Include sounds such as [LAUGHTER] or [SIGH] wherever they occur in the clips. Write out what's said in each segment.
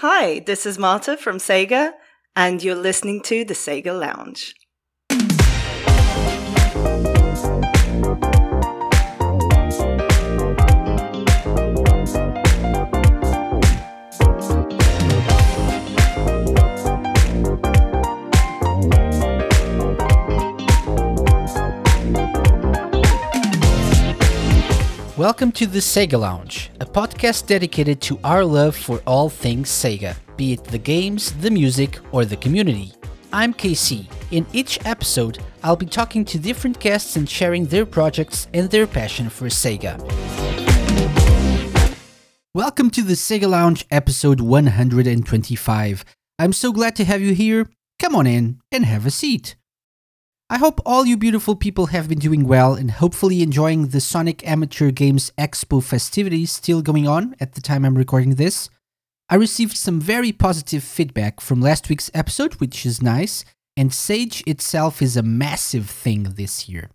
Hi, this is Marta from Sega, and you're listening to the Sega Lounge. Welcome to the Sega Lounge, a podcast dedicated to our love for all things Sega, be it the games, the music, or the community. I'm KC. In each episode, I'll be talking to different guests and sharing their projects and their passion for Sega. Welcome to the Sega Lounge episode 125. I'm so glad to have you here. Come on in and have a seat. I hope all you beautiful people have been doing well and hopefully enjoying the Sonic Amateur Games Expo festivities still going on at the time I'm recording this. I received some very positive feedback from last week's episode, which is nice, and Sage itself is a massive thing this year.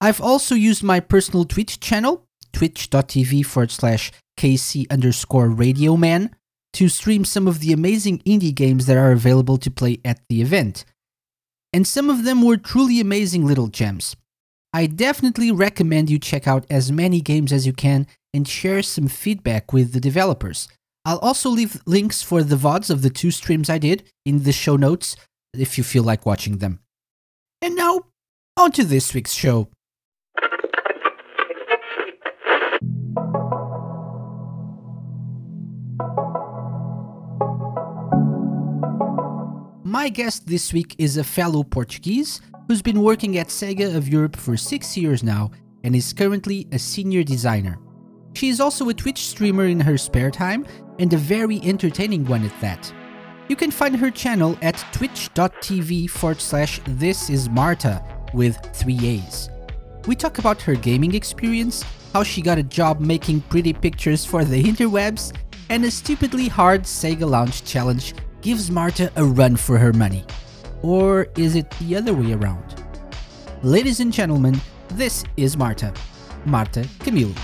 I've also used my personal Twitch channel, twitch.tv forward slash KC underscore radio man, to stream some of the amazing indie games that are available to play at the event and some of them were truly amazing little gems. I definitely recommend you check out as many games as you can and share some feedback with the developers. I'll also leave links for the VODs of the two streams I did in the show notes if you feel like watching them. And now, on to this week's show. My guest this week is a fellow Portuguese who's been working at Sega of Europe for six years now and is currently a senior designer. She is also a Twitch streamer in her spare time and a very entertaining one at that. You can find her channel at twitch.tv forward slash this is Marta with three A's. We talk about her gaming experience, how she got a job making pretty pictures for the [LAUGHS] interwebs, and a stupidly hard Sega Lounge challenge gives Marta a run for her money. Or is it the other way around? Ladies and gentlemen, this is Marta. Marta Camilo.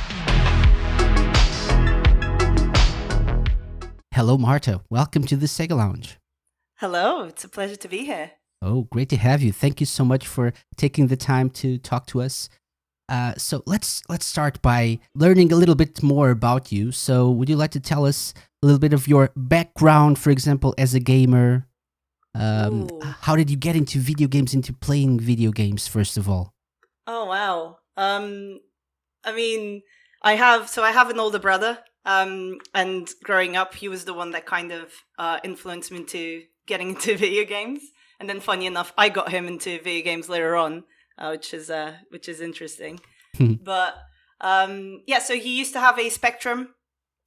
Hello, Marta. Welcome to the Sega Lounge. Hello, it's a pleasure to be here. Oh, great to have you. Thank you so much for taking the time to talk to us. Uh, so let's let's start by learning a little bit more about you. So, would you like to tell us a little bit of your background, for example, as a gamer. Um, how did you get into video games, into playing video games, first of all? Oh, wow. Um, I mean, I have, so I have an older brother. Um, and growing up, he was the one that kind of uh, influenced me into getting [LAUGHS] into video games. And then, funny enough, I got him into video games later on, uh, which is uh, which is interesting. [LAUGHS] but um, yeah, so he used to have a Spectrum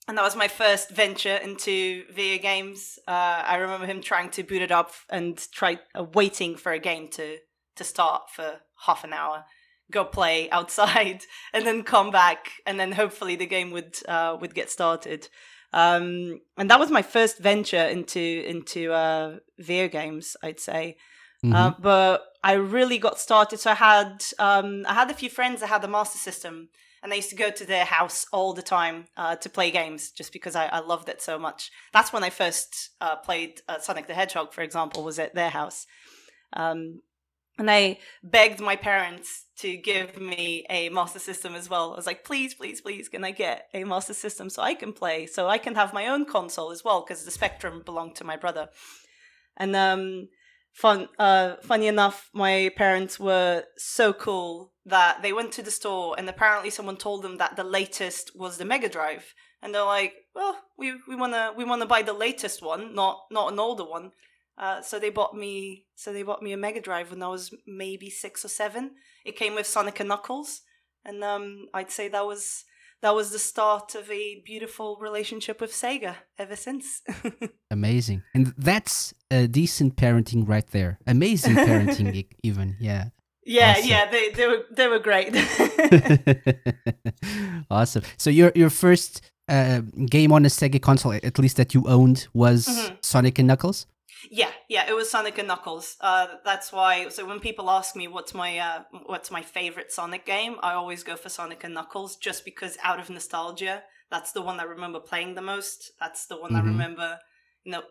and that was my first venture into video games. Uh, I remember him trying to boot it up and try uh, waiting for a game to to start for half an hour, go play [LAUGHS] outside, and then come back, and then hopefully the game would uh, would get started. Um, and that was my first venture into into uh, video games, I'd say. Mm-hmm. Uh, but I really got started. So I had um, I had a few friends that had the Master System and I used to go to their house all the time uh, to play games just because I, I, loved it so much. That's when I first uh, played uh, Sonic the Hedgehog, for example, was at their house. Um, and I begged my parents to give me a Master System as well. I was like, please, please, please, can I get a Master System so I can play, so I can have my own console as well, because the Spectrum belonged to my brother. And um, fun, uh, funny enough, my parents were so cool that they went to the store and apparently someone told them that the latest was the Mega Drive, and they're like, "Well, we we wanna we wanna buy the latest one, not not an older one." Uh, so they bought me so they bought me a Mega Drive when I was maybe six or seven. It came with Sonic and Knuckles, and um, I'd say that was that was the start of a beautiful relationship with Sega ever since. [LAUGHS] Amazing, and that's a decent parenting right there. Amazing parenting, [LAUGHS] even yeah. Yeah, awesome. yeah, they they were they were great. [LAUGHS] awesome. So your your first uh, game on a Sega console, at least that you owned, was mm-hmm. Sonic and Knuckles. Yeah, yeah, it was Sonic and Knuckles. Uh, that's why. So when people ask me what's my uh, what's my favorite Sonic game, I always go for Sonic and Knuckles, just because out of nostalgia, that's the one I remember playing the most. That's the one mm-hmm. I remember you know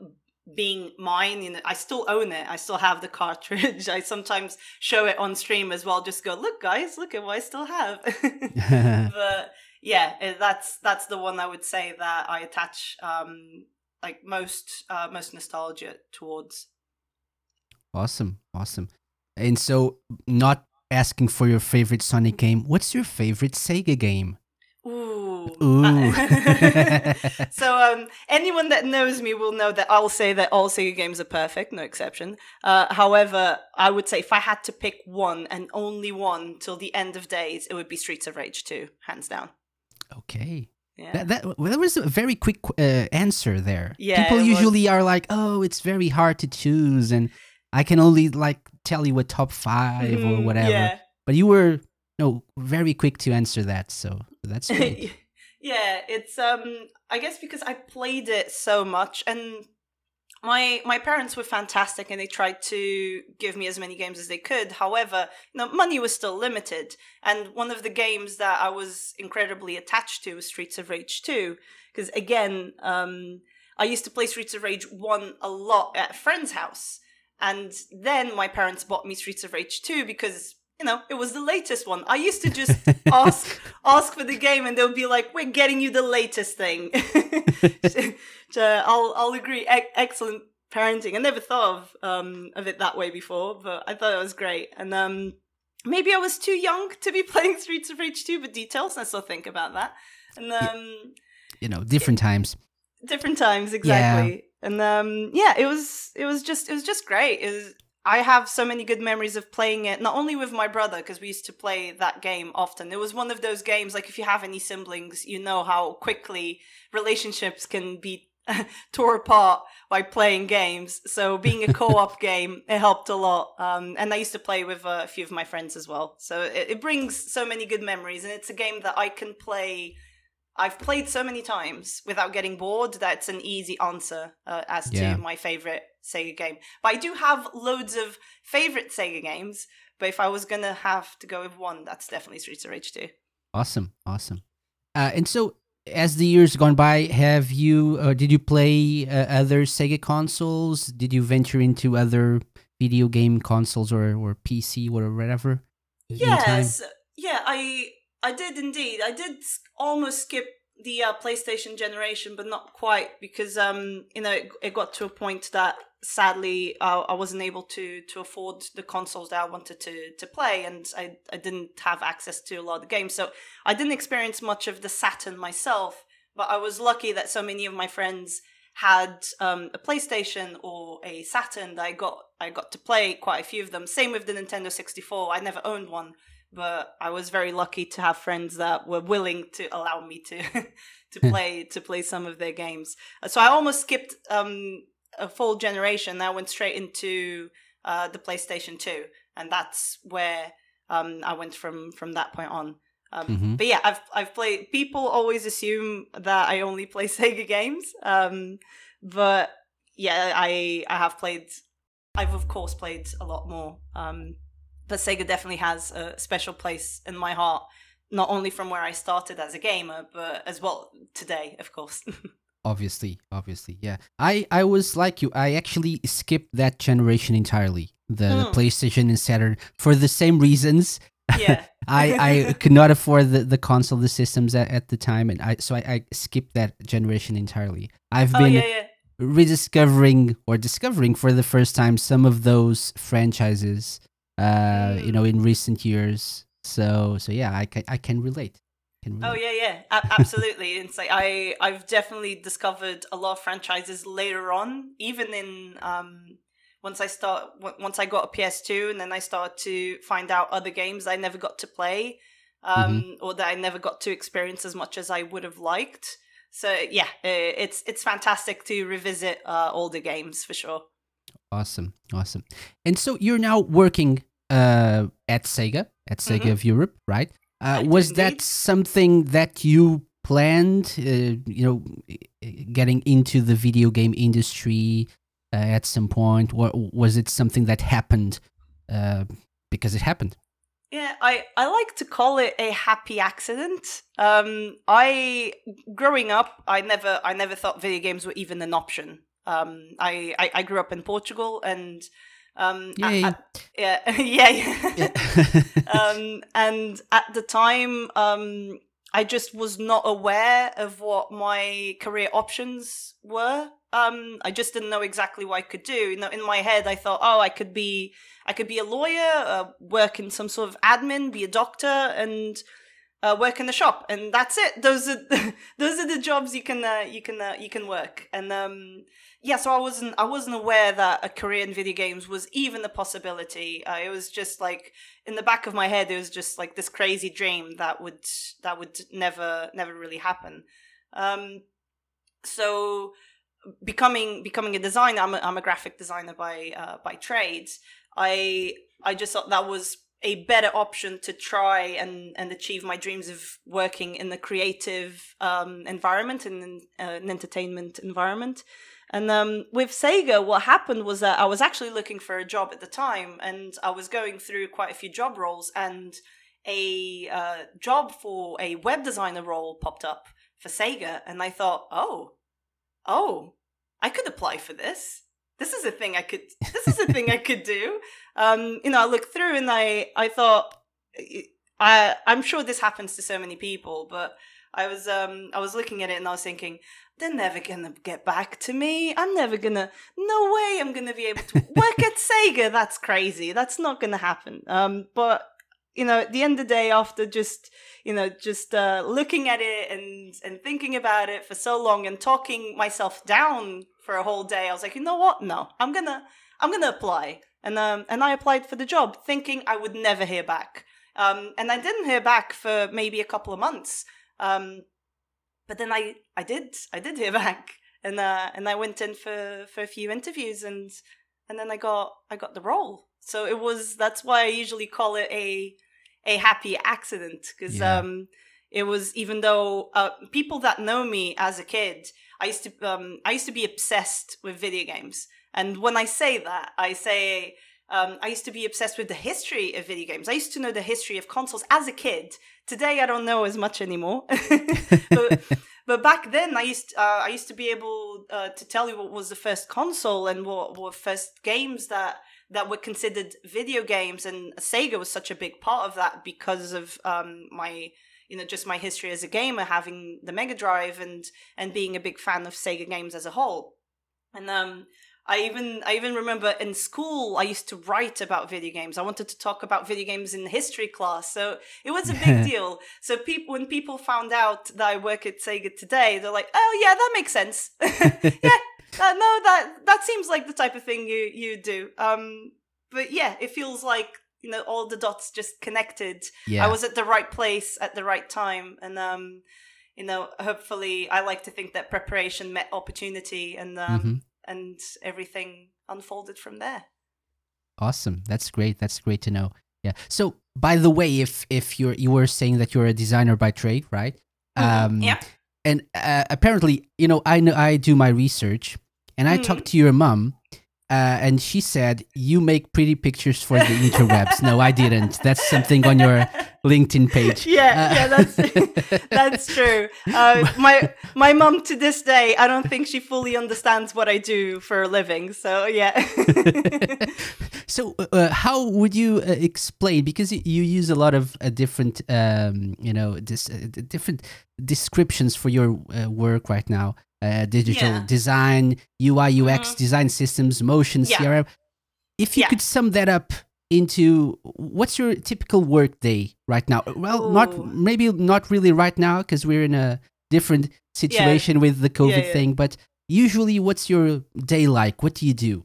being mine you know i still own it i still have the cartridge [LAUGHS] i sometimes show it on stream as well just go look guys look at what i still have [LAUGHS] [LAUGHS] but yeah eh, that's that's the one i would say that i attach um like most uh most nostalgia towards awesome awesome and so not asking for your favorite sonic game what's your favorite sega game Ooh. Ooh. [LAUGHS] [LAUGHS] so um, anyone that knows me will know that I'll say that all Sega games are perfect, no exception. Uh, however, I would say if I had to pick one and only one till the end of days, it would be Streets of Rage 2, hands down. okay Yeah. that, that, that was a very quick uh, answer there Yeah, people it was. usually are like oh it's very hard to choose and i can only like tell you a top 5 or Mhm, whatever Yeah. but you were no very quick to answer that so that's [LAUGHS] great yeah, it's um I guess because I played it so much and my my parents were fantastic and they tried to give me as many games as they could. However, you know, money was still limited. And one of the games that I was incredibly attached to was Streets of Rage 2. Because again, um I used to play Streets of Rage 1 a lot at a friend's house. And then my parents bought me Streets of Rage 2 because you know, it was the latest one. I used to just [LAUGHS] ask ask for the game and they'll be like, "We're getting you the latest thing." [LAUGHS] so I'll I'll agree. E- excellent parenting. I never thought of um of it that way before, but I thought it was great. And um maybe I was too young to be [LAUGHS] playing Streets of Rage 2, but details. I still think about that. And um you know different times different times exactly and um yeah it was it was just it was just great it was i have so many good memories of playing it not only with my brother because we used to play that game often. It was one of those games like if you have any siblings you know how quickly relationships can be [LAUGHS] tore apart by playing games. So being a co-op [LAUGHS] game it helped a lot um, and i used to play with uh, a few of my friends as well. So it, it brings so many good memories and it's a game that i can play I've played so many times without getting bored That's an easy answer uh, as Yeah. to my favorite Sega game. But I do have loads of favorite Sega games. But if I was gonna have to go with one, that's definitely Streets of Rage 2. awesome awesome uh, and so as the years gone by have you uh, did you play uh, other sega consoles did you venture into other video game consoles or, or pc or whatever? Yes, yeah, I I did indeed. I did almost skip the uh, PlayStation generation, but not quite because um you know it, it got to a point that sadly uh, I wasn't able to to afford the consoles that I wanted to to play, and I I didn't have access to a lot of the games, so I didn't experience much of the Saturn myself. But I was lucky that so many of my friends had um, a PlayStation or a Saturn that I got I got to play quite a few of them. Same with the Nintendo 64. I never owned one, but I was very lucky to have friends that were willing to allow me to [LAUGHS] to play to play some of their games. So I almost skipped um, a full generation. I went straight into uh, the PlayStation 2, and that's where um, I went from from that point on. Um, Mhm. But yeah, I've I've played. People always assume that I only [LAUGHS] play Sega games, um, but yeah, I I have played. I've of course played a lot more. Um, but Sega definitely has a special place in my heart, not only from where I started as a gamer, but as well today, of course. [LAUGHS] obviously obviously yeah i i was like you i actually skipped that generation entirely the, the Hmm. playstation and saturn for the same reasons yeah. [LAUGHS] i i could not afford the, the console the systems at, at the time and i so I, I skipped that generation entirely i've Oh been yeah, yeah. rediscovering or discovering for the first time some of those franchises uh you Mm. know in recent years so so yeah i can i can relate can Oh yeah, yeah, A- absolutely. it's like I I've definitely discovered a lot of franchises later on, even in um once I start on- once I got a PS2, and then I started to find out other games I never got to play, um, or that I never got to experience as much as I would have liked. So yeah, it's it's fantastic to revisit uh, older games for sure. Awesome, awesome. And so you're now working uh, at Sega, at Sega Mhm. of Europe, right? Uh, was that something that you planned? Uh, you know, getting into the video game industry uh, at some point, or was it something that happened uh, because it happened? Yeah, I, I like to call it a happy accident. Um, I growing up, I never I never thought video games were even an option. Um, I, I, I grew up in Portugal, and um, at- at- [LAUGHS] yeah, yeah, yeah. Yeah. [LAUGHS] um, and at the time, um, I just was not aware of what my career options were. Um, I just didn't know exactly what I could do. You know, in my head, I thought, oh, I could be, I could be a lawyer, uh, work in some sort of admin, be a doctor, and uh, work in the shop, and that's it. Those are [LAUGHS] those are the jobs you can uh, you can uh, you can work. And um, yeah, so I wasn't I wasn't aware that a career in video games was even a possibility. Uh, it was just like in the back of my head, it was just like this crazy dream that would that would never never really happen. Um, so becoming becoming a designer, I'm a, I'm a graphic designer by uh, by trade. I I just thought that was a better option to try and and achieve my dreams of working in the creative um, environment and uh, an entertainment environment. And um, with Sega, what happened was that I was actually looking for a job at the time, and I was going through quite a few job roles, and a uh, job for a web designer role popped up for Sega, and I thought, oh, oh, I could apply for this. This is a thing I could. This is a thing I could do. [LAUGHS] Um, you know, I looked through and I, I thought, I, I'm sure this happens to so many people, but I was, um, I was looking at it and I was thinking, they're never gonna get back to me. I'm never gonna. No way. I'm gonna be able to work at Sega. That's crazy. That's not gonna happen. Um, but you know, at the end of the day, after just you know, just uh, looking at it and and thinking about it for so long and talking myself down for a whole day, I was like, you know what? No, I'm gonna I'm gonna apply. And um and I applied for the job, thinking I would never hear back. Um, and I didn't hear back for maybe a couple of months. Um, but then I I did I did hear [LAUGHS] back, and uh, and I went in for for a few interviews, and and then I got I got the role. So it was that's why I usually call it a a happy accident because Yeah. um it was even though uh, people that know me as a kid I used to um I used to be obsessed with video games and when I say that I say um, I used to be obsessed with the history of video games. I used to know the history of consoles as a kid. Today, I don't know as much anymore. [LAUGHS] but, but back then, I used uh, I used to be able uh, to tell you what was the first console and what were first games that that were considered video games. And Sega was such a big part of that because of um, my you know just my history as a gamer, having the Mega Drive and and being a big fan of Sega games as a whole. And um, I even I even remember in school I used to write about video games. I wanted to talk about video games in history class, so it was a big [LAUGHS] deal. So people when people found out that I work at Sega today, they're like, "Oh yeah, that makes sense. [LAUGHS] yeah, uh, no, that that seems like the type of thing you you do." Um, but yeah, it feels like you know all the dots just connected. yeah. I was at the right place at the right time, and um, you know, hopefully, I like to think that preparation met opportunity, and um, Mhm. And everything unfolded from there. Awesome. That's great. That's great to know. Yeah. So, by the way, if if you're you were saying that you're a designer by trade, right? Um, yeah. And uh, apparently, you know, I know I do my research, and I Mhm. talked to your mom, uh, and she said you make pretty pictures for the interwebs. no, I didn't. That's something on your LinkedIn page. [LAUGHS] Yeah, Uh, yeah, that's [LAUGHS] that's true. Uh, my my mom to this day, I don't think she fully understands what I do for a living. So yeah. [LAUGHS] so, uh, how would you uh, explain? Because you use a lot of uh, different, um, you know, uh, different descriptions for your uh, work right now. Uh, digital Yeah. design, UI, UX, Mhm. design systems, motion, Yeah. CRM. If you Yeah. could sum that up into what's your typical work day right now? Well, not maybe not really right now because we're in a different situation with the COVID thing. But usually, what's your day like? What do you do?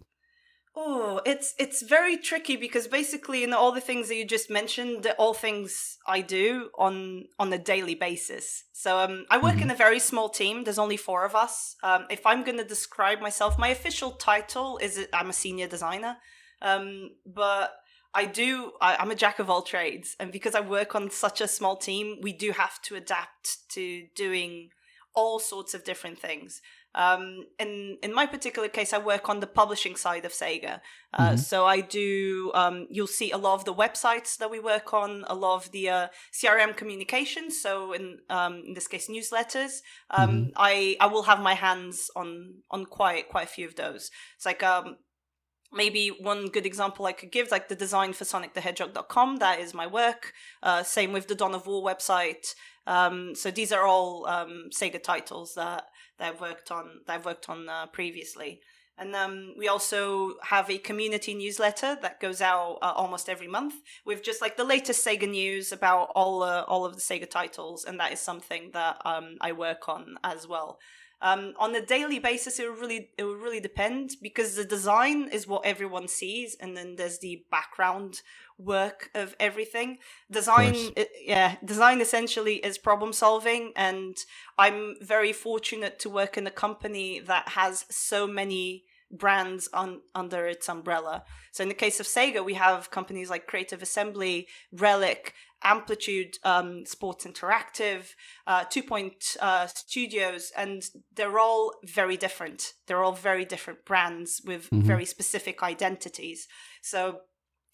It's it's very tricky because basically, you know, all the things that you just mentioned, all things I do on on a daily basis. So um, I work in a very small team. There's only four of us. Um, if I'm going to describe myself, my official title is I'm a senior designer, um, but I do. I, I'm a jack of all trades, and because I work on such a small team, we do have to adapt to doing all sorts of different things. Um, in in my particular case, I work on the publishing side of Sega. Uh, mm-hmm. So I do. Um, you'll see a lot of the websites that we work on, a lot of the uh, CRM communications. So in um, in this case, newsletters. Um, mm-hmm. I I will have my hands on on quite quite a few of those. It's like um, maybe one good example I could give, like the design for SonicTheHedgehog.com. That is my work. Uh, same with the Dawn of War website. Um, so these are all um, Sega titles that, that I've worked on that I've worked on uh, previously. And um, we also have a community newsletter that goes out uh, almost every month with just like the latest Sega news about all uh, all of the Sega titles, and that is something that um, I work on as well. Um, on a daily basis, it will really it will really depend because the design is what everyone sees, and then there's the background work of everything. Design, it, yeah, design essentially is problem solving, and I'm very fortunate to work in a company that has so many brands on under its umbrella. So in the case of Sega, we have companies like Creative Assembly, Relic, Amplitude, um, Sports Interactive, uh, Two Point uh, Studios, and they're all very different. They're all very different brands with mm-hmm. very specific identities. So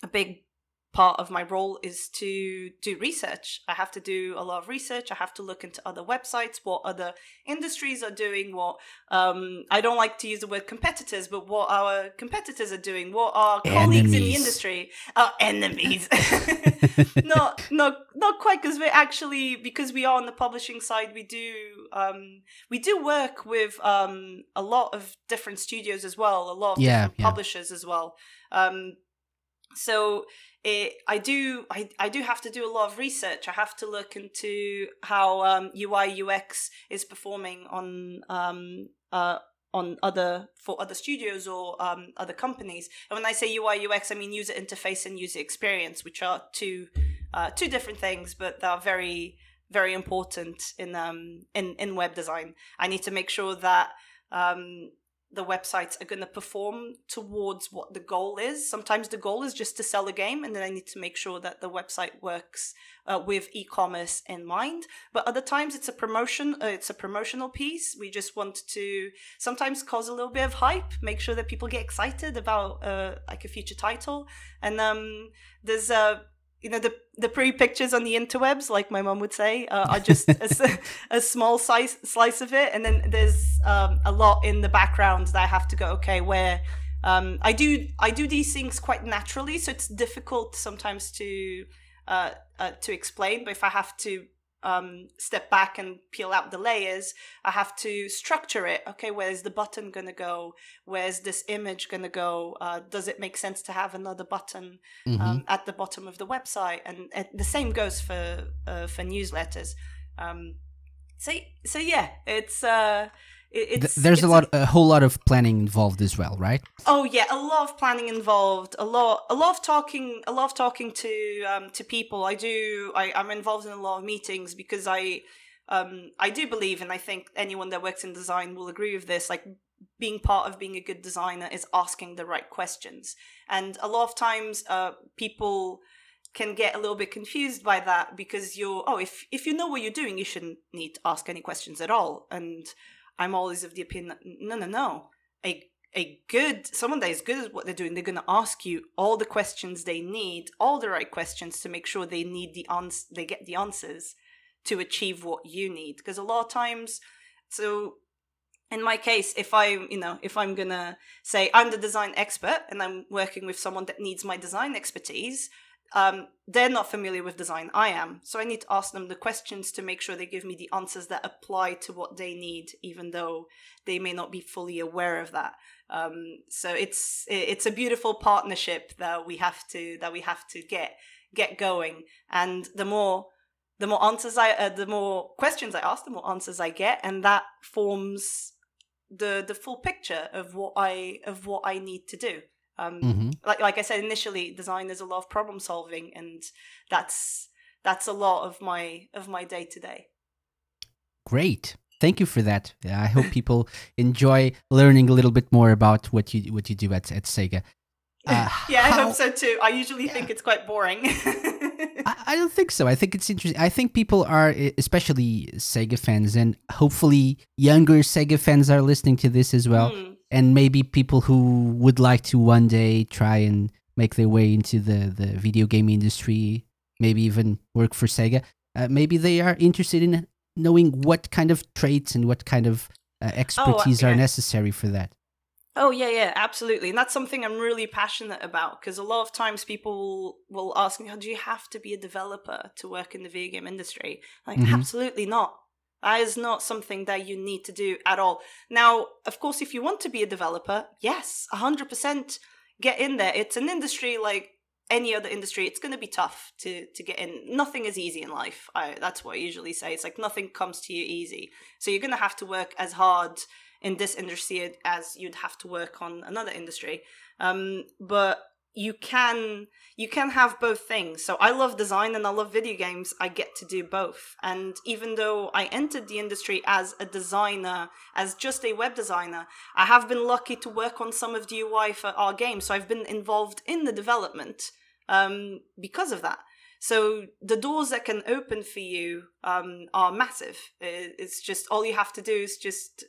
a big part of my role is to do research. I have to do a lot of research. I have to look into other websites, what other industries are doing, what um, I don't like to use the word competitors, but what our competitors are doing, what our enemies. colleagues in the industry, our enemies. [LAUGHS] [LAUGHS] not not not quite because we're actually because we are on the publishing side, we do um, we do work with um, a lot of different studios as well, a lot of yeah, different yeah. publishers as well. Um, so it, I do I, I do have to do a lot of research. I have to look into how um, UI UX is performing on um, uh, on other for other studios or um, other companies. And when I say UI UX, I mean user interface and user experience, which are two uh, two different things, but they are very very important in um in in web design. I need to make sure that um, the websites are going to perform towards what the goal is. Sometimes the goal is just to sell a game, and then I need to make sure that the website works uh, with e-commerce in mind. But other times it's a promotion, uh, it's a promotional piece. We just want to sometimes cause a little bit of hype, make sure that people get excited about uh, like a future title. And um, there's a you know the the pretty pictures on the interwebs, like my mom would say, uh, are just a, [LAUGHS] a, small size slice of it, and then there's um, a lot in the background that I have to go. Okay, where um, I do I do these things quite naturally, so it's difficult sometimes to uh, uh, to explain. But if I have to um, step back and peel out the layers, I have to structure it. Okay, where's the button going to go? Where's this image going to go? Uh, does it make sense to have another button mm-hmm. um, at the bottom of the website? And, and the same goes for uh, for newsletters. Um, so so yeah, it's. Uh, it's, there's it's a lot, a, a whole lot of planning involved as well, right? Oh yeah, a lot of planning involved. A lot, a lot of talking, a lot of talking to um, to people. I do. I, I'm involved in a lot of meetings because I, um, I do believe, and I think anyone that works in design will agree with this. Like being part of being a good designer is asking the right questions, and a lot of times, uh, people can get a little bit confused by that because you're oh if if you know what you're doing you shouldn't need to ask any questions at all and I'm always of the opinion no, no, no. A a good someone that is good at what they're doing, they're going to ask you all the questions they need, all the right questions to make sure they need the ans- they get the answers to achieve what you need. Because a lot of times, so in my case, if I, you know, if I'm gonna say I'm the design expert and I'm working with someone that needs my design expertise, um, they're not familiar with design. I am. So I need to ask them the questions to make sure they give me the answers that apply to what they need, even though they may not be fully aware of that. Um, so it's it's a beautiful partnership that we have to that we have to get get going. And the more the more answers I uh, the more questions I ask, the more answers I get, and that forms the the full picture of what I of what I need to do. Um, mm-hmm. Like like I said initially, design is a lot of problem solving, and that's that's a lot of my of my day to day. Great, thank you for that. I hope people [LAUGHS] enjoy learning a little bit more about what you what you do at at Sega. [LAUGHS] Uh, yeah, I how- hope so too. I usually think it's quite boring. [LAUGHS] I, I don't think so. I think it's interesting. I think people are, especially Sega fans, and hopefully younger Sega fans are listening to this as well. Hmm. And maybe people who would like to one day try and make their way into the, the video game industry, maybe even work for Sega, uh, maybe they are interested in knowing what kind of traits and what kind of uh, expertise are yeah. necessary for that. Oh yeah, yeah, absolutely, and that's something I'm really passionate about because a lot of times people will ask me, "Oh, do you have to be a developer to work in the video game industry?" Like, Mhm. absolutely not. That is not something that you need to do at all. Now, of course, if you want to be a developer, yes, hundred percent, get in there. It's an industry like any other industry. It's going to be tough to to get in. Nothing is easy in life. I, that's what I usually say. It's like nothing comes to you easy. So you're going to have to work as hard in this industry as you'd have to work on another industry. Um, but you can you can have both things. So I love design and I love video games. I get to do both. And even though I entered the industry as a designer, as just a web designer, I have been lucky to work on some of the UI for our games. So I've been involved in the development um, because of that. So the doors that can open for you um, are massive. It's just all you have to do is just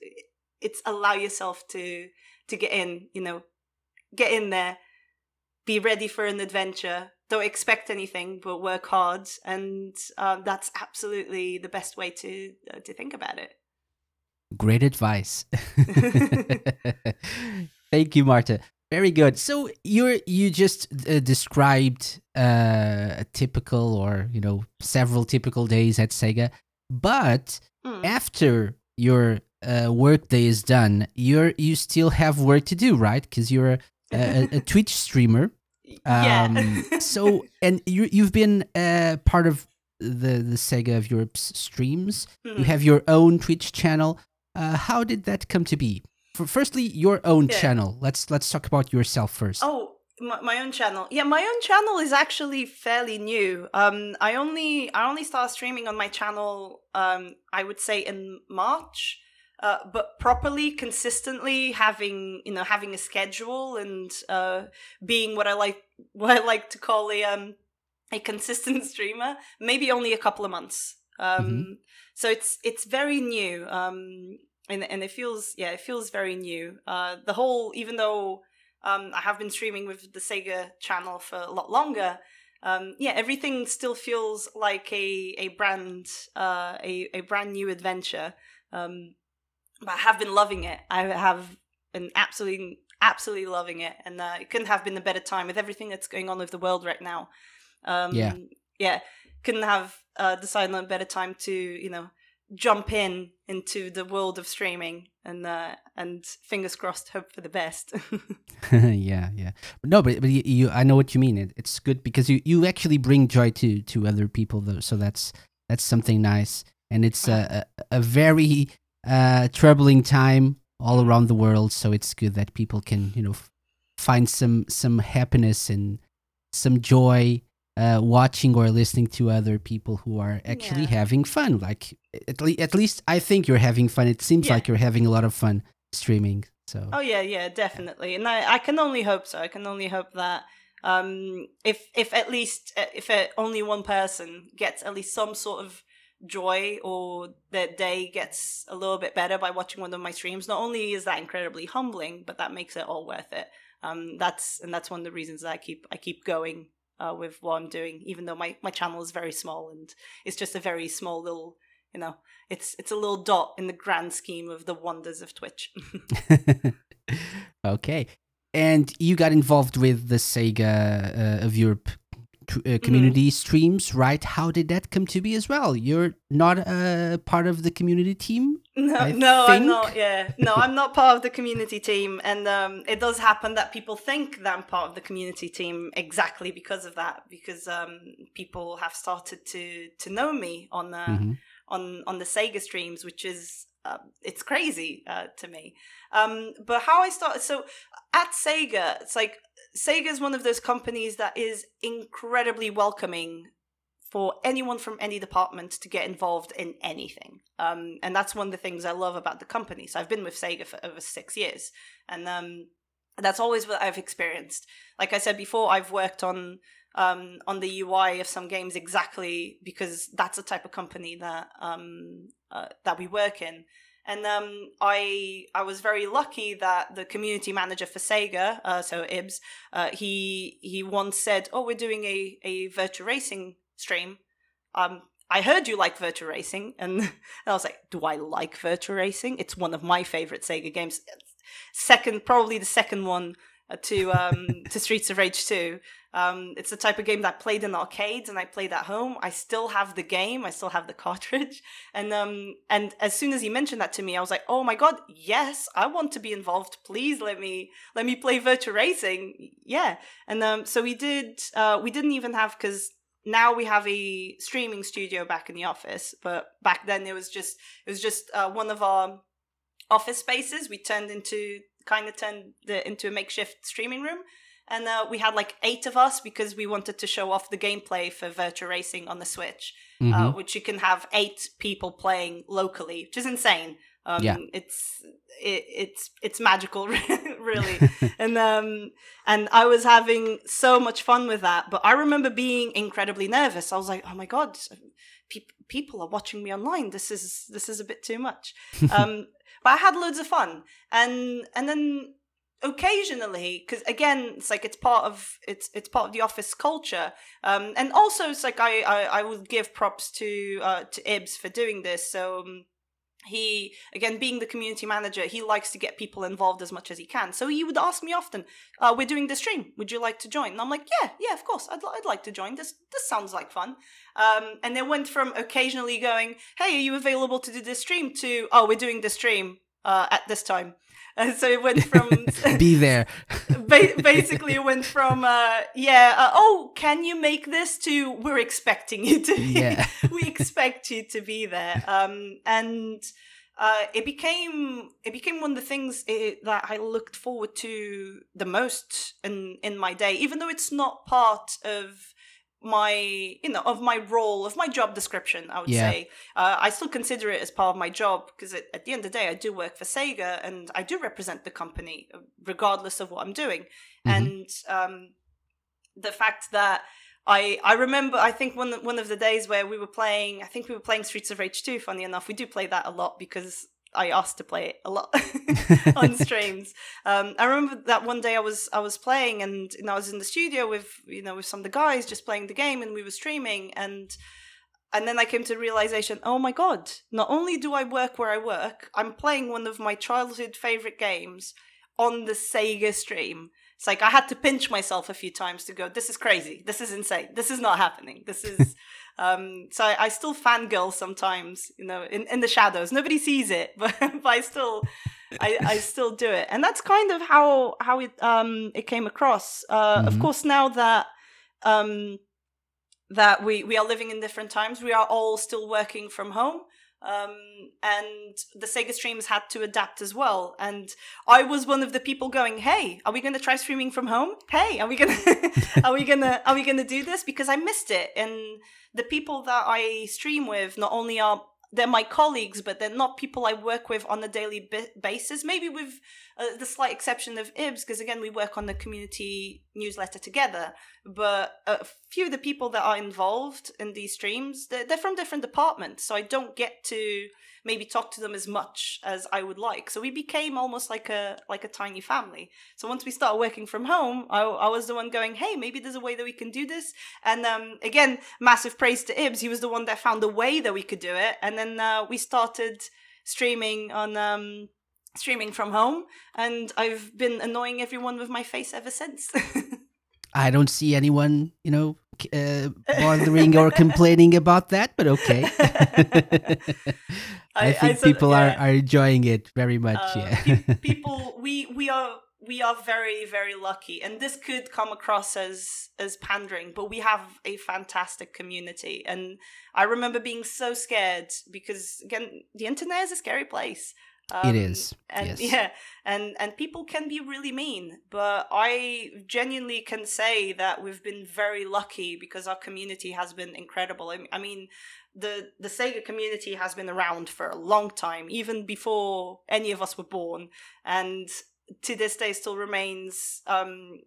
it's allow yourself to to get in. You know, get in there, be ready for an adventure. Don't expect anything, but work hard, and um, that's absolutely the best way to uh, to think about it. Great advice. [LAUGHS] Thank you, Marta. Very good. So you're you just uh, described uh, a typical or you know several typical days at Sega, but Mm. after your uh, work day is done, you're you still have work to do, right? Because you're a, a, Twitch streamer. [LAUGHS] yeah. Um, so and you you've been uh, part of the the Sega of Europe's streams. Mm. You have your own Twitch channel. Uh, how did that come to be? For, firstly, your own Yeah. channel. Let's let's talk about yourself first. Oh, my, my own channel. Yeah, my own channel is actually fairly new. Um, I only I only started streaming on my channel. Um, I would say in March. Uh, but properly, consistently having you know having a schedule and uh, being what I like [LAUGHS] what I like to call a um a consistent [LAUGHS] streamer, maybe only a couple of months. Um, Mhm. so it's it's very new. Um, and and it feels yeah it feels very new. Uh, the whole even though um, I have been streaming with the Sega channel for a lot longer. Um, yeah, everything still feels like a a brand uh, a a brand new adventure. Um, but I have been loving it. I have been absolutely absolutely loving it, and uh, it couldn't have been a better time with everything that's going on with the world right now. Um, Yeah. yeah, couldn't have uh, decided on a better time to you know jump in into the world of streaming and uh, and fingers crossed hope for the best [LAUGHS] [LAUGHS] yeah, yeah. No, but but you, you, I know what you mean. It, it's good because you, you actually bring joy to to other people, though. So that's that's something nice, and it's a a, a very uh, troubling time all around the world. So it's good that people can you know f- find some some happiness and some joy uh, watching or listening to other people who are actually Yeah. having fun. Like at, le- at least I think you're having fun. It seems Yeah. like you're having a lot of fun streaming. So Oh yeah, yeah, definitely, and I, I can only hope so. I can only hope that um, if if at least uh, if uh, only one person gets at least some sort of joy or their day gets a little bit better by watching one of my streams, not only is that incredibly humbling, but that makes it all worth it. Um, that's and that's one of the reasons that I keep I keep going uh, with what I'm doing, even though my my channel is very small and it's just a very small little. You know, it's it's a little dot in the grand scheme of the wonders of Twitch. [LAUGHS] [LAUGHS] okay. And you got involved with the Sega uh, of Europe uh, community streams, right? How did that come to be as well? You're not a part of the community team? No, I no, I'm not. Yeah, no, I'm not part of the community team, and um, it does happen that people think that I'm part of the community team exactly because of that. Because um, people have started to to know me on the Mhm. on on the Sega streams, which is uh, it's crazy uh, to me. Um, but how I started, so at Sega, it's like Sega is one of those companies that is incredibly welcoming for anyone from any department to get involved in anything. Um, and that's one of the things I love about the company. So I've been with Sega for over six years, and um, that's always what I've experienced. Like I said before, I've worked on um, on the UI of some games exactly because that's the type of company that um, uh, that we work in. And um, I I was very lucky that the community manager for Sega, uh, so Ibs, uh, he he once said, "Oh, we're doing a a Virtua Racing stream. Um, I heard you like Virtua Racing," and, [LAUGHS] and I was like, "Do I like Virtua Racing? It's one of my favorite Sega games. Second, probably the second one to um, [LAUGHS] to Streets of Rage 2. Um, it's the type of game that I played in arcades and I played at home. I still have the game. I still have the [LAUGHS] cartridge. And um, and as soon as he mentioned that to me, I was like, oh my god, yes, I want to be involved. Please let me let me play Virtua Racing. Yeah. And um, so we did. Uh, we didn't even have because now we have a streaming studio back in the office, but back then it was just it was just uh, one of our office spaces. We turned into kind of turned the, into a makeshift streaming room. And uh, we had like eight of us because we wanted to show off the gameplay for Virtua Racing on the switch uh, mm-hmm. uh, which you can have eight people playing locally which is insane. Um, yeah. it's it, it's it's magical [LAUGHS] really. [LAUGHS] And um and i was having so much fun with that but i remember being incredibly nervous. I was like oh my god pe- people are watching me online. This is this is a bit too much. [LAUGHS] Um but i had loads of fun. And and then occasionally because again it's like it's part of it's it's part of the office culture. Um and also it's like i i, I would give props to uh to ibs for doing this. So um, he again being the community manager he likes to get people involved as much as he can. So he would ask me often uh, we're doing the stream. Would you like to join? And i'm like yeah yeah of course. I'd, I'd like to join. This this sounds like fun. Um, and then went from occasionally going hey are you available to do this stream? to oh we're doing the stream uh, at this time and [LAUGHS] so it went from [LAUGHS] be there. [LAUGHS] ba- basically, it went from uh, yeah, uh, oh, can you make this to we're expecting you to. Be, yeah. we expect you to be there. Um, and uh, it became it became one of the things it, that I looked forward to the most in in my day, even though it's not part of my you know of my role of my job description i would yeah. say uh, i still consider it as part of my job because at the end of the day i do work for sega and i do represent the company uh, regardless of what i'm doing mm-hmm. and um, the fact that I, I remember I think one one of the days where we were playing I think we were playing Streets of Rage 2 funny enough we do play that a lot because I asked to play it a lot [LAUGHS] on [LAUGHS] streams. Um, I remember that one day I was I was playing and you know, I was in the studio with you know with some of the guys just playing the game and we were streaming and and then I came to the realization, oh my god, not only do I work where I work, I'm playing one of my childhood favorite games on the Sega stream. It's like I had to pinch myself a few times to go, this is crazy. This is insane. This is not happening. This is Um, so I, I, still fangirl sometimes, you know, in, in the shadows. Nobody sees it, [LAUGHS] but, but I still, I, I still do it, and that's kind of how how it um it came across. Uh, mm-hmm. Of course, now that um that we we are living in different times, we are all still working from home. Um, and the Sega streams had to adapt as well. And I was one of the people going, "Hey, are we going to try streaming from home? Hey, are we gonna [LAUGHS] are we gonna are we gonna do this?" Because I missed it, and the people that I stream with not only are they're my colleagues, but they're not people I work with on a daily basis. Maybe with uh, the slight exception of Ibs, because again, we work on the community newsletter together. But a few of the people that are involved in these streams, they're, they're from different departments, so I don't get to maybe talk to them as much as I would like. So we became almost like a like a tiny family. So once we started working from home, I, I was the one going, "Hey, maybe there's a way that we can do this." And um, again, massive praise to Ibs. He was the one that found a way that we could do it, and then uh, we started streaming on. Um, streaming from home and i've been annoying everyone with my face ever since [LAUGHS] I don't see anyone, you know, uh, bothering or [LAUGHS] complaining about that, but okay. [LAUGHS] [LAUGHS] I, I, think I people yeah. are, are enjoying it very much. Uh, yeah, people, we we are we are very very lucky, and this could come across as as pandering, but we have a fantastic community, and I remember being so scared because again, the internet is a scary place. Um, it is, and [LAUGHS] yes. yeah, and and people can be really mean, but I genuinely can say that we've been very lucky because our community has been incredible. I, I mean, the the Sega community has been around for a long time, even before any of us were born, and to this day still remains um,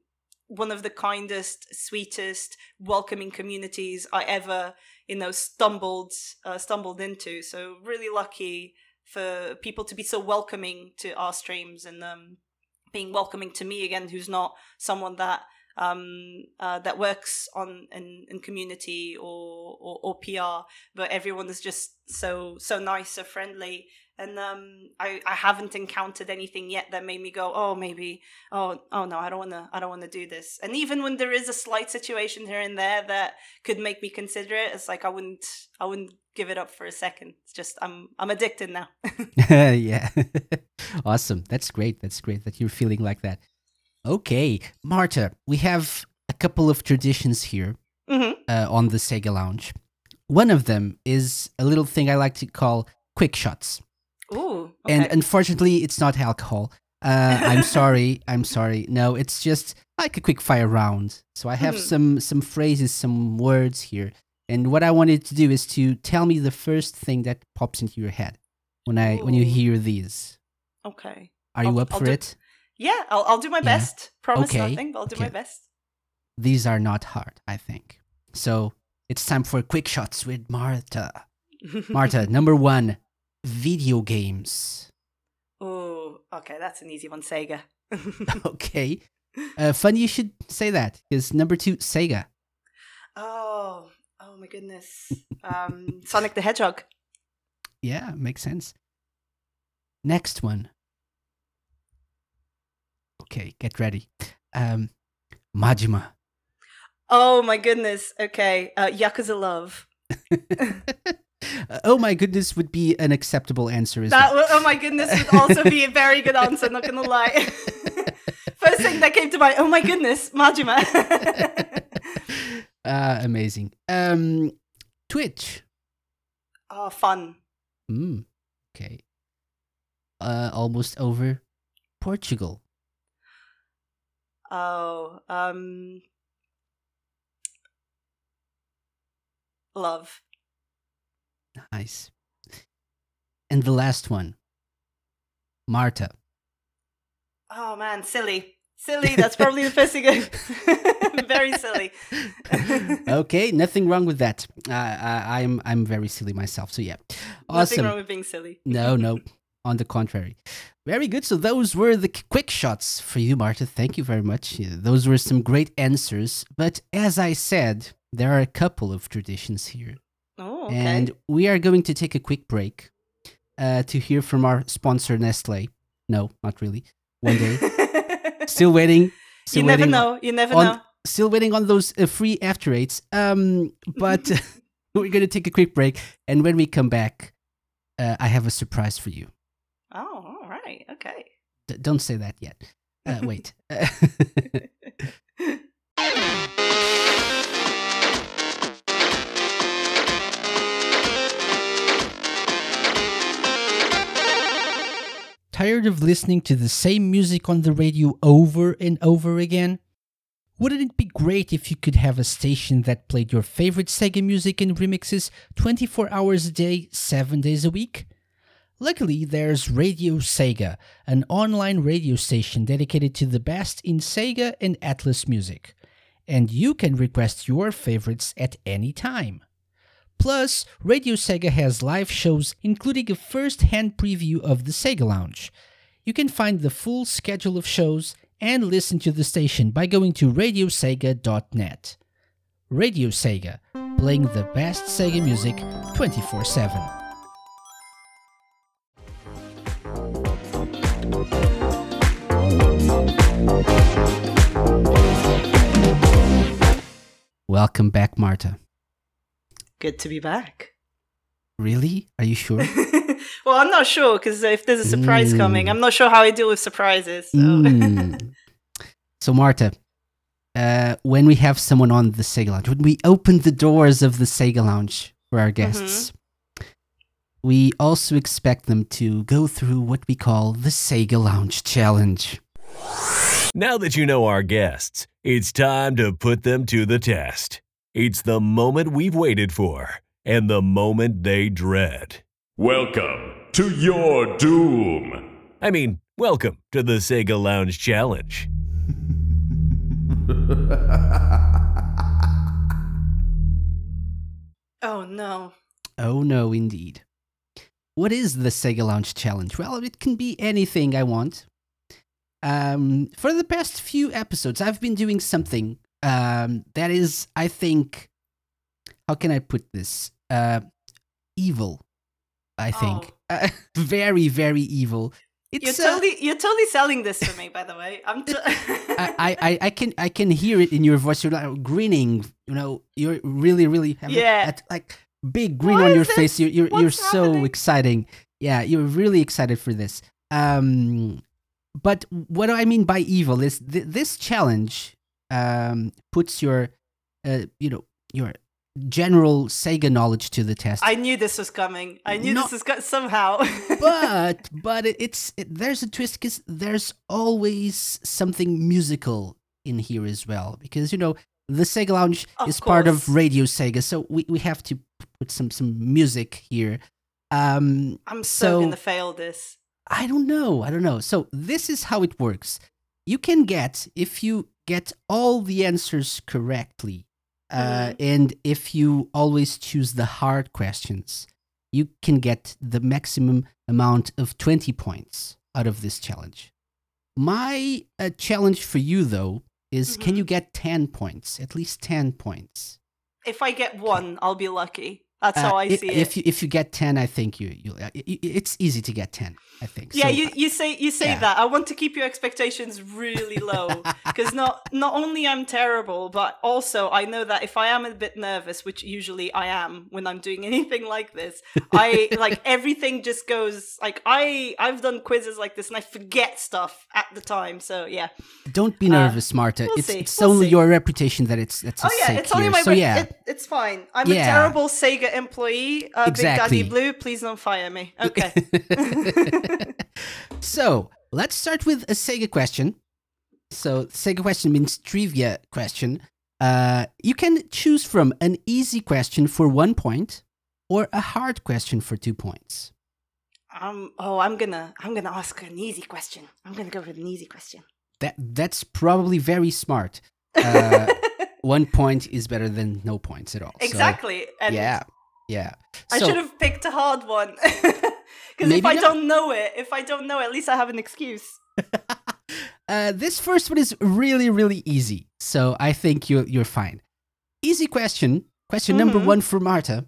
one of the kindest, sweetest, welcoming communities I ever, you know, stumbled uh, stumbled into. So really lucky for people to be so welcoming to our streams and um, being welcoming to me again, who's not someone that um, uh, that works on in, in community or, or, or PR, but everyone is just so so nice, so friendly, and um, I I haven't encountered anything yet that made me go, oh maybe, oh oh no, I don't want to I don't want to do this. And even when there is a slight situation here and there that could make me consider it, it's like I wouldn't I wouldn't give it up for a second. It's just I'm I'm addicted now. [LAUGHS] [LAUGHS] yeah. [LAUGHS] awesome. That's great. That's great that you're feeling like that. Okay, Marta, we have a couple of traditions here hmm uh, on the Sega Lounge. One of them is a little thing I like to call quick shots. Ooh, okay. And unfortunately, it's not alcohol. Uh, I'm [LAUGHS] sorry. I'm sorry. No, it's just like a quick fire round. So I have Mhm. some some phrases, some words here, and what I wanted to do is to tell me the first thing that pops into your head when I when you hear these. okay. Are you I'll- up I'll for do- it? Yeah, I'll I'll do my Yeah. best. Promise Okay, nothing, but I'll do my best. These are not hard, I think. So it's time for quick shots with Marta. Marta, [LAUGHS] number one, video games. oh, okay, that's an easy one, Sega. [LAUGHS] [LAUGHS] Okay. Uh, funny you should say that because number two, Sega. oh, oh my goodness. Um, [LAUGHS] Sonic the Hedgehog. Yeah, makes sense. Next one. Okay, get ready. Um, Majima. Oh my goodness. Okay, uh, Yakuza Love. Oh my goodness, would be an acceptable answer as That well. oh my goodness would also be a very good answer. Not gonna lie. [LAUGHS] First thing that came to mind. Oh my goodness, Majima. uh, [LAUGHS] amazing. Um, Twitch. oh, fun. Mm, okay. Uh, almost over. Portugal. Oh, um, love. Nice. And the last one. Marta. Oh man, silly, silly. That's probably the first thing. [LAUGHS] Very silly. [LAUGHS] okay, nothing wrong with that. Uh, I, I'm I'm very silly myself. So yeah, Nothing wrong with being silly. No, no. On the contrary. Very good. So those were the quick shots for you, Marta. Thank you very much. Yeah, Those were some great answers. But as I said, there are a couple of traditions here. Okay. And we are going to take a quick break uh, to hear from our sponsor, Nestle. No, not really. One day. [LAUGHS] Still waiting. Still you never waiting know. You never on- know. Still waiting on those uh, free after eights. Um, but [LAUGHS] [LAUGHS] we're going to take a quick break. And when we come back, uh, I have a surprise for you. Oh, all right. Okay. D- don't say that yet. Uh, wait. Tired of listening to the same music on the radio over and over again? Wouldn't it be great if you could have a station that played your favorite Sega music and remixes 24 hours a day, 7 days a week? Luckily, there's Radio Sega, an online radio station dedicated to the best in Sega and Atlus music. And you can request your favorites at any time. Plus, Radio Sega has live shows including a first hand preview of the Sega Lounge. You can find the full schedule of shows and listen to the station by going to radiosega.net. Radio Sega, playing the best Sega music 24 7. Welcome back, Marta. Good to be back. Really? Are you sure? [LAUGHS] well, I'm not sure because if there's a surprise coming, Mm. I'm not sure how I deal with surprises. So. Mm. [LAUGHS] So, Marta, uh, when we have someone on the Sega Lounge, when we open the doors of the Sega Lounge for our guests, we also expect them to go through what we call the Sega Lounge Challenge. Now that you know our guests, it's time to put them to the test. It's the moment we've waited for and the moment they dread. Welcome to your doom. I mean, Welcome to the Sega Lounge Challenge. [LAUGHS] Oh no. oh no, indeed. What is the Sega Lounge Challenge? Well, it can be anything I want. Um, for the past few episodes, I've been doing something um, that is, I think, how can I put this? Uh, evil. I think uh, [LAUGHS] very, very evil. You're It's uh, totally you're totally selling this for me, by the way. I'm t- [LAUGHS] I, I, I- can I can hear it in your voice. You're like grinning. You know, you're really really having Yeah. that, like big grin Why on your this? face. You're you're, you're so happening? exciting. Yeah, you're really excited for this. Um, but what do I mean by evil is th- this challenge um puts your uh you know your general Sega knowledge to the test. I knew this was coming. I knew No. this was co- somehow. [LAUGHS] but but it, it's it, there's a twist because there's always something musical in here as well because you know the Sega Lounge Of is part of. Radio Sega, so we, we have to put some some music here. Um, I'm so, So- gonna fail this. I don't know, I don't know. So this is how it works. You can get if you get all the answers correctly, uh, and if you always choose the hard questions, you can get the maximum amount of 20 points out of this challenge. My uh, challenge for you, though, is can Mhm. you get 10 points? At least 10 points. If I get one, I'll be lucky. That's Uh, how I see it. if you if you get 10, I think you you uh, it's easy to get 10, I think. yeah, So, you, you say you say yeah. that. I want to keep your expectations really low [LAUGHS] because not not only I'm terrible, but also I know that if I am a bit nervous, which usually I am when I'm doing [LAUGHS] anything like this, I like [LAUGHS] everything just goes like I I've done quizzes like this and I forget stuff at the time. So yeah. Don't be Uh, nervous, Marta. we'll it's it's we'll only see. your reputation that it's that's Oh yeah, it's only here. my so yeah, it, it's fine. I'm Yeah. a terrible Sega employee. Uh, Big Exactly. Daddy Blue, please don't fire me. Okay. [LAUGHS] so let's start with a Sega question. So Sega question means trivia question. Uh, you can choose from an easy question for one point or a hard question for two points. um. Oh, I'm gonna I'm gonna ask an easy question. I'm gonna go with an easy question. That that's probably very smart. Uh, [LAUGHS] one point is better than no points at all. So, exactly. and yeah, yeah. I So- should have picked a hard one. [LAUGHS] Because if I not. don't know it, if I don't know, it, at least I have an excuse. [LAUGHS] Uh, this first one is really, really easy. So I think you're you're fine. Easy question. Question number Mhm. one for Marta.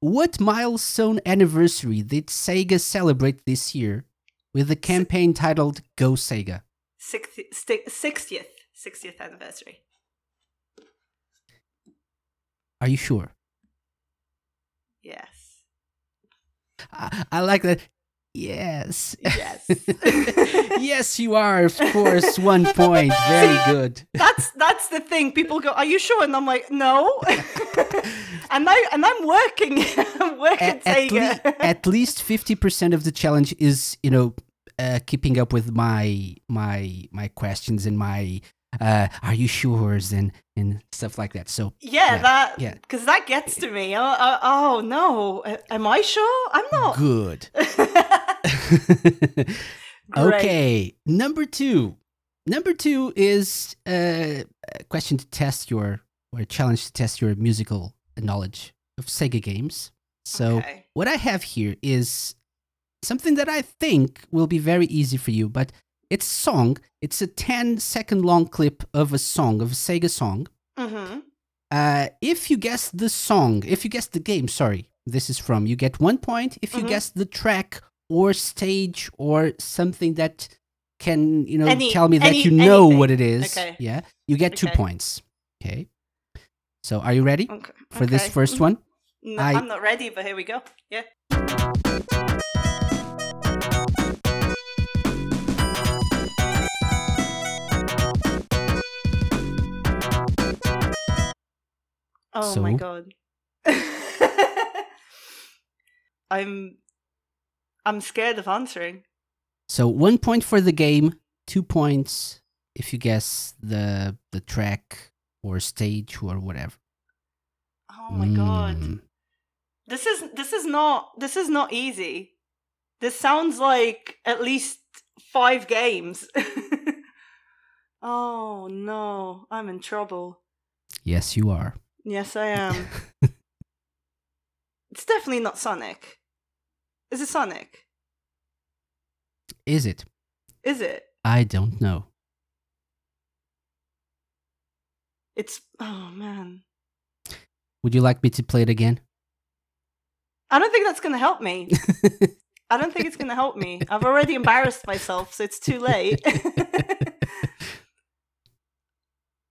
What milestone anniversary did Sega celebrate this year with a campaign titled Go Sega? 60, sti- 60th 60th anniversary. Are you sure? Yes. I, I like that. Yes. Yes. [LAUGHS] yes, you are. Of [LAUGHS] course, one point. Very good. that's that's the thing. People go, "Are you sure?" And I'm like, "No." [LAUGHS] and I and I'm working. I'm working at, at, le- at least 50% of the challenge is you know uh, keeping up with my my my questions and my uh, are you sure and and stuff like that so yeah, yeah, that yeah. because that gets to me. Oh, oh, oh no, am I sure? I'm not. good [LAUGHS] [LAUGHS] okay number two number two is uh, a question to test your or a challenge to test your musical knowledge of sega games so Okay. what I have here is something that I think will be very easy for you, but it's a song. It's a 10 second long clip of a song, of a Sega song. Mm-hmm. Uh, if you guess the song, if you guess the game, sorry, this is from, you get one point. If you Mhm. guess the track or stage or something that can, you know, Any- tell me that any- you know anything. what it is, Okay. yeah, you get two points. Okay. So are you ready Okay. for this 1st Mhm. one? No, I- I'm not ready, but here we go. Yeah. Oh my god. [LAUGHS] I'm I'm scared of answering. So one point for the game, two points if you guess the the track or stage or whatever. Oh my god. Mm. This is this is not this is not easy. This sounds like at least five games. [LAUGHS] oh no, I'm in trouble. Yes, you are. Yes, I am. [LAUGHS] it's definitely not Sonic. Is it Sonic? Is it? Is it? I don't know. It's oh man. Would you like me to play it again? I don't think that's gonna help me. [LAUGHS] I don't think it's gonna help me. I've already embarrassed myself, so it's too late. [LAUGHS] I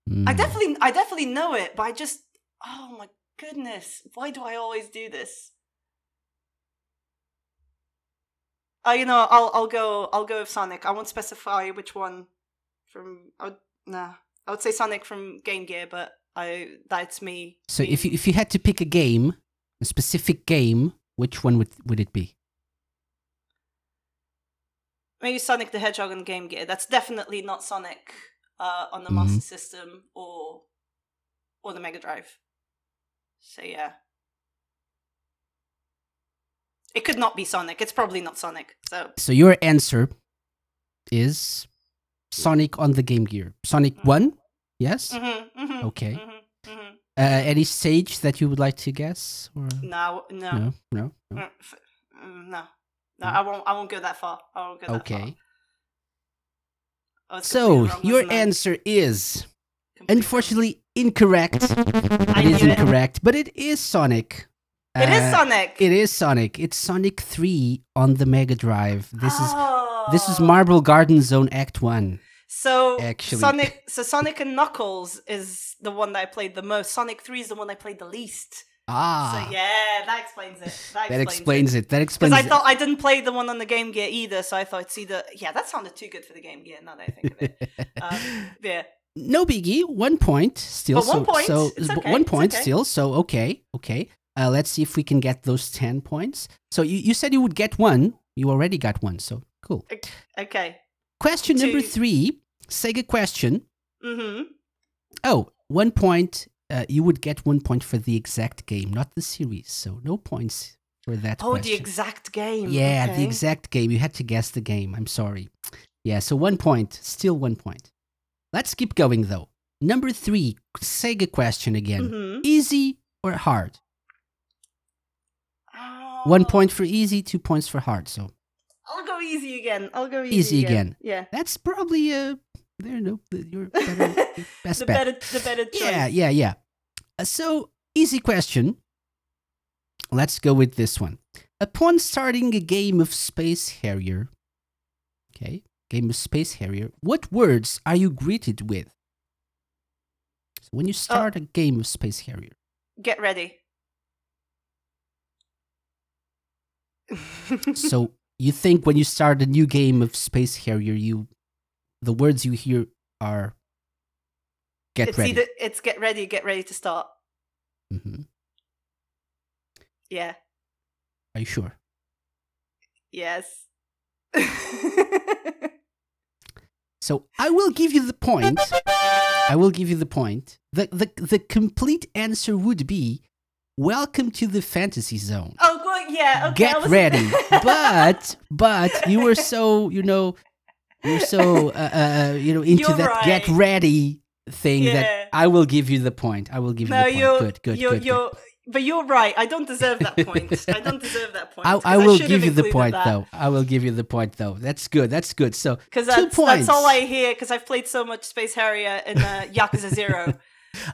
Hmm. definitely I definitely know it, but I just oh my goodness, why do I always do this? Uh, you know, I'll I'll go I'll go with Sonic. I won't specify which one from I would, nah. I would say Sonic from Game Gear, but I that's me. So if you if you had to pick a game, a specific game, which one would would it be? maybe Sonic the Hedgehog on Game Gear, that's definitely not Sonic uh, on the Mhm. Master System or or the Mega Drive. So yeah. It could not be Sonic. It's probably not Sonic. So So your answer is Sonic on the Game Gear. Sonic Mm. One, yes. mhm, mhm, Okay. mhm, mhm. Uh, any stage that you would like to guess? Or No, no, no, no, no. Mm, mm, no, no. I won't. I won't go that far. I won't go that far. Okay. So your answer is Completely unfortunately incorrect. I It is knew it. incorrect, but it is Sonic. It is Uh, Sonic. It is Sonic. It's Sonic 3 on the Mega Drive. This is this is Oh. Marble Garden Zone Act 1. So Actually- Sonic, [LAUGHS] so Sonic and Knuckles is the one that I played the most. Sonic Three is the one I played the least. Ah. So yeah, that explains it. That, That explains it. That explains it. Because I it. thought I didn't play the one on the Game Gear either, so I thought it's either yeah, that sounded too good for the Game Gear. Now that I think of it, [LAUGHS] um, yeah. No biggie. One point still. But one so, point, So okay, one point okay. still. So okay, okay. Uh, let's see if we can get those ten points. So you, you said you would get one. You already got one. So cool. Okay. Question number Two. three. Sega question. Mm-hmm. Oh, one point. Uh, you would get one point for the exact game, not the series. So no points for that. Oh, the exact game. Yeah, the exact game. You had to guess the game. I'm sorry. Yeah, so one point. Still one point. Let's keep going though. Number three, Sega question again. Mhm. Easy or hard? One Oh, point for easy, two points for hard. So I'll go easy again. I'll go easy, Easy again. Yeah. that's probably uh there no your [LAUGHS] better best the bet. better, the better choice. Yeah, yeah, yeah. Uh, so easy question. Let's go with this one. Upon starting a game of Space Harrier, okay, game of Space Harrier, what words are you greeted with? So when you start a game of Space Harrier, Get ready. so [LAUGHS] you think when you start a new game of Space Harrier, you the words you hear are get it's ready. either it's get ready, get ready to start. Mhm. Yeah. Are you sure? Yes. [LAUGHS] So I will give you the point. I will give you the point. The the the complete answer would be welcome to the fantasy zone. oh, well, yeah. Okay. Get was- ready. [LAUGHS] but but you were so, you know, you're so uh, uh you know into You're that get ready thing Yeah. that I will give you the point. I will give no, you the point. you're good, good, you're good. good. But you're right. I don't deserve that point. [LAUGHS] I don't deserve that point. I, I will should give you the point that. though. I will give you the point though. That's good. That's good. So Because two that's, points. that's all I hear. Because I've played so much Space Harrier in uh, Yakuza Zero. [LAUGHS]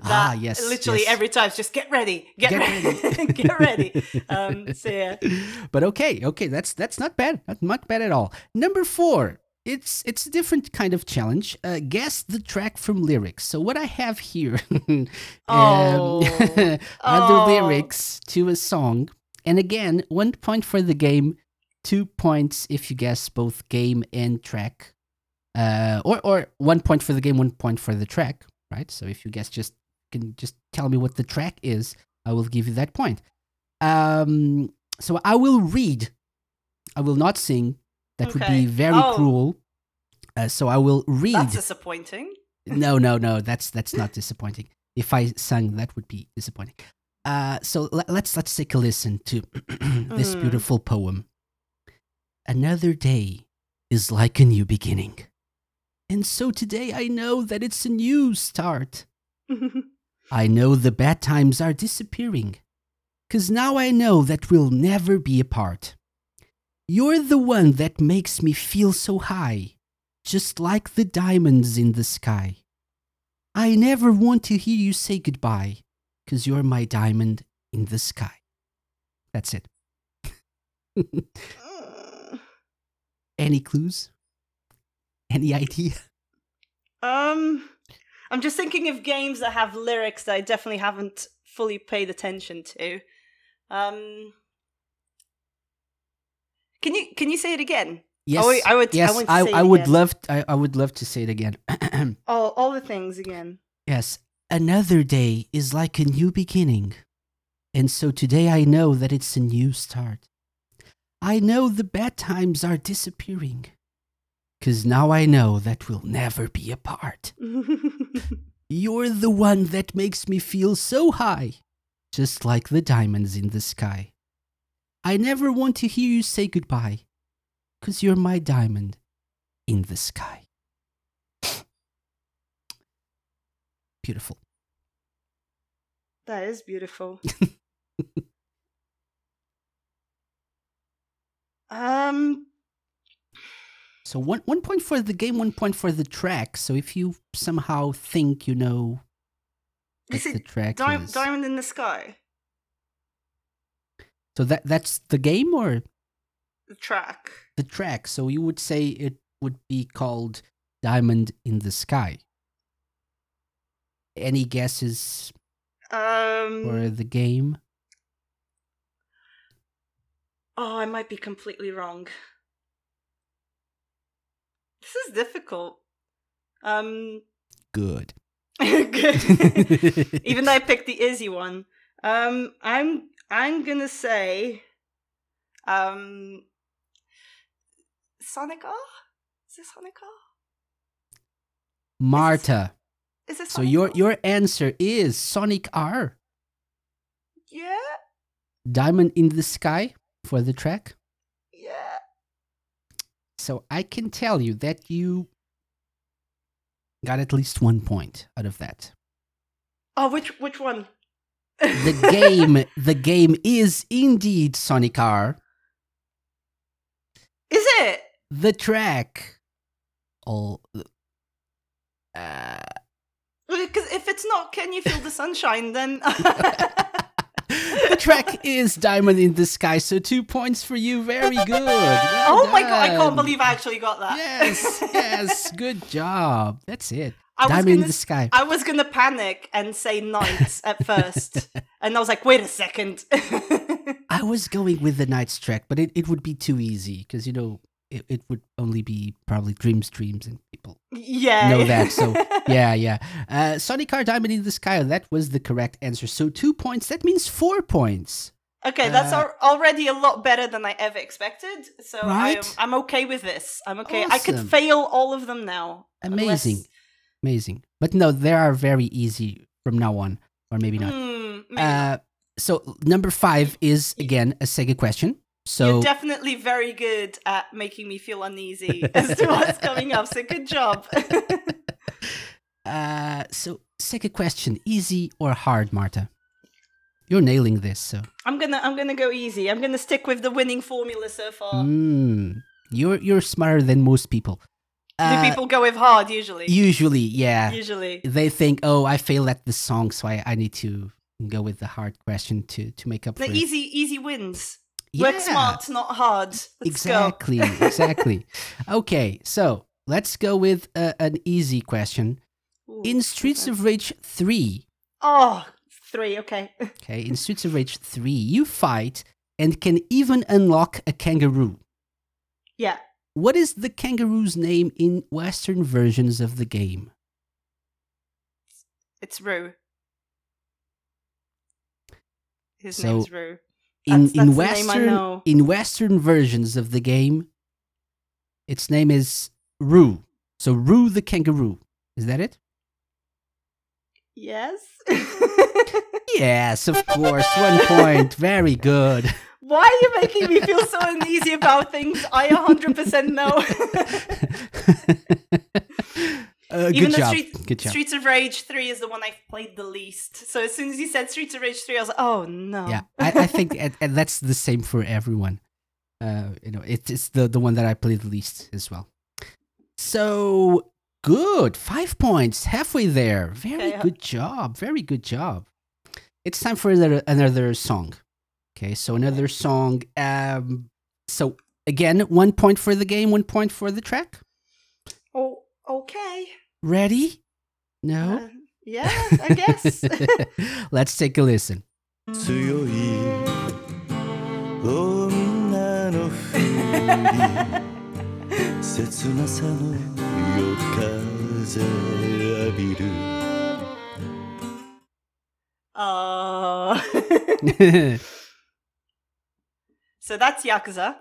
ah yes, literally yes. every time it's just get ready, get, Get ready, ready. [LAUGHS] get ready. Um, so yeah, but okay, okay, that's that's not bad, not not bad at all. Number four, it's it's a different kind of challenge. Uh, guess the track from lyrics. So what I have here [LAUGHS] um, Oh. [LAUGHS] are Oh. the lyrics to a song, and again, one point for the game, two points if you guess both game and track, uh, or or one point for the game, one point for the track. Right. So if you guess just can just tell me what the track is, I will give you that point. Um, so I will read. I will not sing. That would be very Oh. cruel. Uh, so I will read. that's disappointing. no, no, no. That's that's not disappointing. If I sang, that would be disappointing. Uh, so le- let's let's take a listen to [CLEARS THROAT] this Mm. beautiful poem. Another day is like a new beginning. And so today I know that it's a new start. [LAUGHS] I know the bad times are disappearing. Cause now I know that we'll never be apart. You're the one that makes me feel so high, just like the diamonds in the sky. I never want to hear you say goodbye, cause you're my diamond in the sky. That's it. [LAUGHS] Any clues? Any idea? um, I'm just thinking of games that have lyrics that I definitely haven't fully paid attention to. Um, can you can you say it again? Yes, oh, wait, I would- I Yes, want to I, I would love. I, I would love to say it again. [CLEARS THROAT] All all the things again. yes, another day is like a new beginning, and so today I know that it's a new start. I know the bad times are disappearing, cause now I know that we'll never be apart. [LAUGHS] You're the one that makes me feel so high, just like the diamonds in the sky. I never want to hear you say goodbye, because you're my diamond in the sky. [SNIFFS] Beautiful. that is beautiful. [LAUGHS] um, So one one point for the game, one point for the track. So if you somehow think you know is the track Di- is, Diamond in the Sky? So that that's the game or The track. the track. So you would say it would be called Diamond in the Sky. Any guesses Um. for the game? Oh, I might be completely wrong. This is difficult. Um, Good. [LAUGHS] good. [LAUGHS] Even though I picked the easy one, um, I'm I'm gonna say, um, Sonic R. Is it Sonic R? Marta. Is it? So your your answer is Sonic R. yeah Diamond in the Sky for the track. yeah. So I can tell you that you got at least one point out of that. Oh, which which one? The game the game is indeed Sonic R. is it? The track all uh, Because if it's not, can you feel the sunshine? Then [LAUGHS] [LAUGHS] the track is Diamond in the Sky, so two points for you. Very good. Well oh my god! I can't believe I actually got that. Yes, yes, [LAUGHS] good job. That's it. I was Diamond in gonna the Sky. I was gonna panic and say NiGHTS at [LAUGHS] first, and I was like, "Wait a second. I [LAUGHS] was going with the NiGHTS track, but it, it would be too easy because you know it, it would only be probably dreams, dreams, and people yeah, know that. So [LAUGHS] yeah, yeah. Uh, Sonic R Diamond in the Sky. That was the correct answer. So two points. That means four points. okay, that's Uh, al- already a lot better than I ever expected. So I am, I'm okay with this. I'm okay. I could fail all of them now. unless- Amazing. But no, they are very easy from now on, or maybe not. Hmm, maybe Uh, so number five is again a Sega question. So You're definitely very good at making me feel uneasy [LAUGHS] as to what's coming up. So good job. [LAUGHS] uh, so second question, easy or hard, Marta? You're nailing this. So I'm gonna I'm gonna go easy. I'm gonna stick with the winning formula so far. mm, you're you're smarter than most people. Do Uh, people go with hard usually? usually, yeah, Usually. they think, oh, I failed at the song, so I, I need to go with the hard question to to make up The for it. easy easy wins. Yeah, Work smart, not hard. Let's exactly, exactly. [LAUGHS] Okay, so let's go with uh, an easy question. Ooh, In Streets okay. of Rage 3, Oh, three, okay. [LAUGHS] okay, in Streets of Rage 3, you fight and can even unlock a kangaroo. yeah. What is the kangaroo's name in Western versions of the game? It's Rue. His So, name's. In That's- in that's the name I Western know. in Western versions of the game, its name is Roo. So Roo the kangaroo. Is that it? Yes. [LAUGHS] Yes, of course. One point. Very good. [LAUGHS] Why are you making me feel so uneasy about things I 100% know? [LAUGHS] Uh, Even good though job. Street. Streets of Rage 3 is the one I've played the least. So as soon as you said Streets of Rage 3, I was like, oh no. Yeah, I, I think [LAUGHS] and, and that's the same for everyone. Uh, you know, it's it's the the one that I played the least as well. So good, five points, halfway there. Very uh, good job. Very good job. It's time for another another song. Okay, so another song. Um, so again, one point for the game, one point for the track. Oh, okay. Ready? No. Uh, yeah, I guess. [LAUGHS] Let's take a listen. 強い女のふり切なさの夜風浴びる uh, [LAUGHS] [LAUGHS] so that's Yakuza.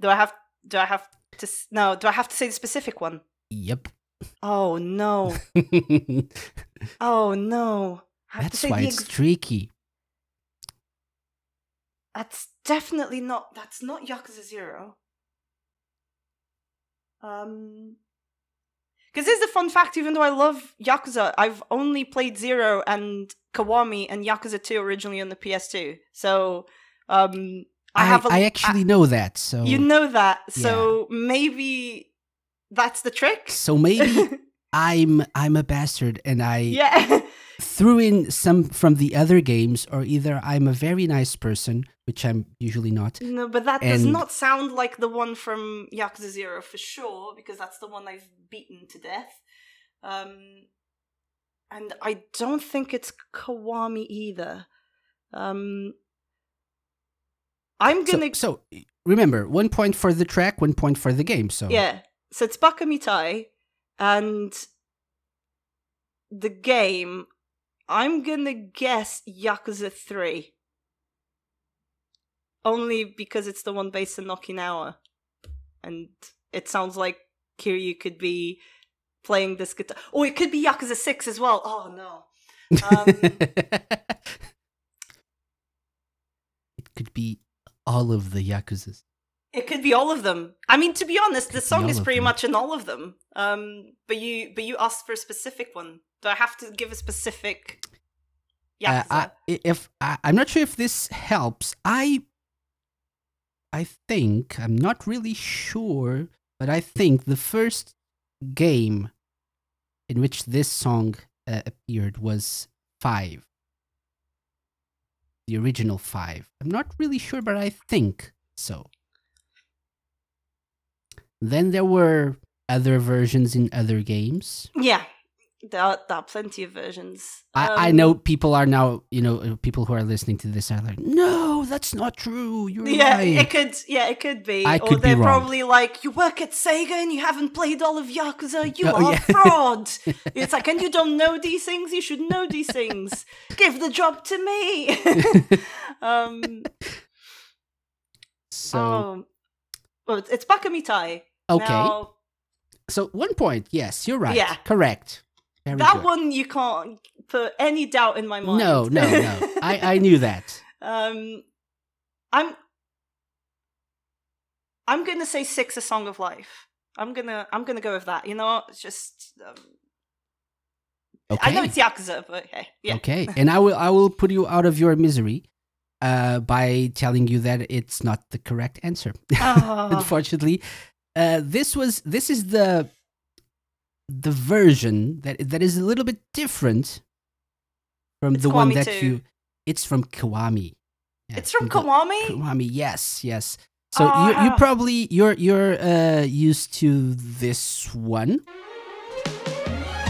Do I have do I have to no, do I have to say the specific one? yep. Oh no. [LAUGHS] Oh no. I have to That's why the it's tricky. That's definitely not. That's not Yakuza Zero. Um, because here's the fun fact: even though I love Yakuza, I've only played Zero and Kiwami and Yakuza Two originally on the PS2. So, um, I, I, have. A, I actually know that. So you know that. So maybe that's the trick. so maybe [LAUGHS] I'm I'm a bastard and I yeah. threw in some from the other games, or either I'm a very nice person, which I'm usually not. No, but that does not sound like the one from Yakuza Zero for sure, because that's the one I've beaten to death. Um, and I don't think it's Kiwami either. Um, I'm gonna so remember, one point for the track, one point for the game. So yeah. So it's Bakamitai, and the game. I'm gonna guess Yakuza Three. Only because it's the one based in Okinawa, and it sounds like Kiryu could be playing this guitar. Oh, it could be Yakuza Six as well. Oh no. [LAUGHS] Um, it could be all of the Yakuzas. It could be all of them. I mean, to be honest, the song is pretty them. much in all of them. Um, but you, but you asked for a specific one. Do I have to give a specific? Uh, I, if I, I'm not sure if this helps, I I think I'm not really sure, but I think the first game in which this song uh, appeared was five, the original five. I'm not really sure, but I think so. Then there were other versions in other games. yeah, there are, there are plenty of versions. I, I Um, know people are now, you know, uh, people who are listening to this are like, no, that's not true. You're Yeah, lying. it could. Yeah, it could be. I or could be they're wrong. probably like, "You work at Sega and you haven't played all of Yakuza. You Oh, are yeah. fraud." [LAUGHS] it's like, and you don't know these things. You should know these things. [LAUGHS] Give the job to me. [LAUGHS] um. so, oh. Well, it's- it's Bakamitai. okay. Now, so one point. Yes, you're right. Yeah. Correct. Very that good. one you can't put any doubt in my mind. No, no, no. I, I knew that. [LAUGHS] um, I'm. I'm gonna say six, a song of life. I'm gonna, I'm gonna go with that. You know, it's just. Um, Okay. I know it's Yakuza, but hey, yeah. Okay. [LAUGHS] And I will I will put you out of your misery uh, by telling you that it's not the correct answer. Oh, [LAUGHS] Unfortunately, uh, this was this is the the version that that is a little bit different from It's the one that too. you. It's from Kiwami. Yeah, it's from the- Kiwami. Kiwami, yes, yes. So Oh, you you probably you're you're uh, used to this one,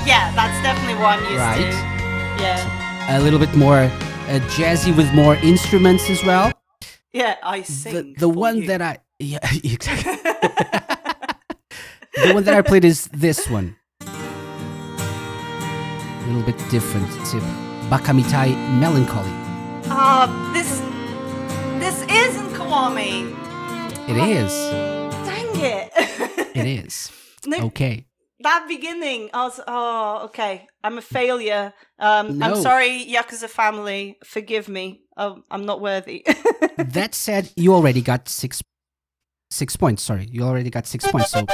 Yeah, that's definitely what I'm used Right. to. Yeah, a little bit more uh, jazzy with more instruments as well. yeah. I The sing. the for one you. that I yeah [LAUGHS] exactly. [LAUGHS] the one that I played is this one. A little bit different. It's a Bakamitai Melancholy. Ah, this this isn't Kiwami. It is. Dang it. [LAUGHS] It is. No, Okay. that beginning, I was, oh, okay. I'm a failure. Um, I'm sorry, Yakuza family. Forgive me. um, I'm not worthy. [LAUGHS] that said, you already got six six points. Sorry, you already got six points. So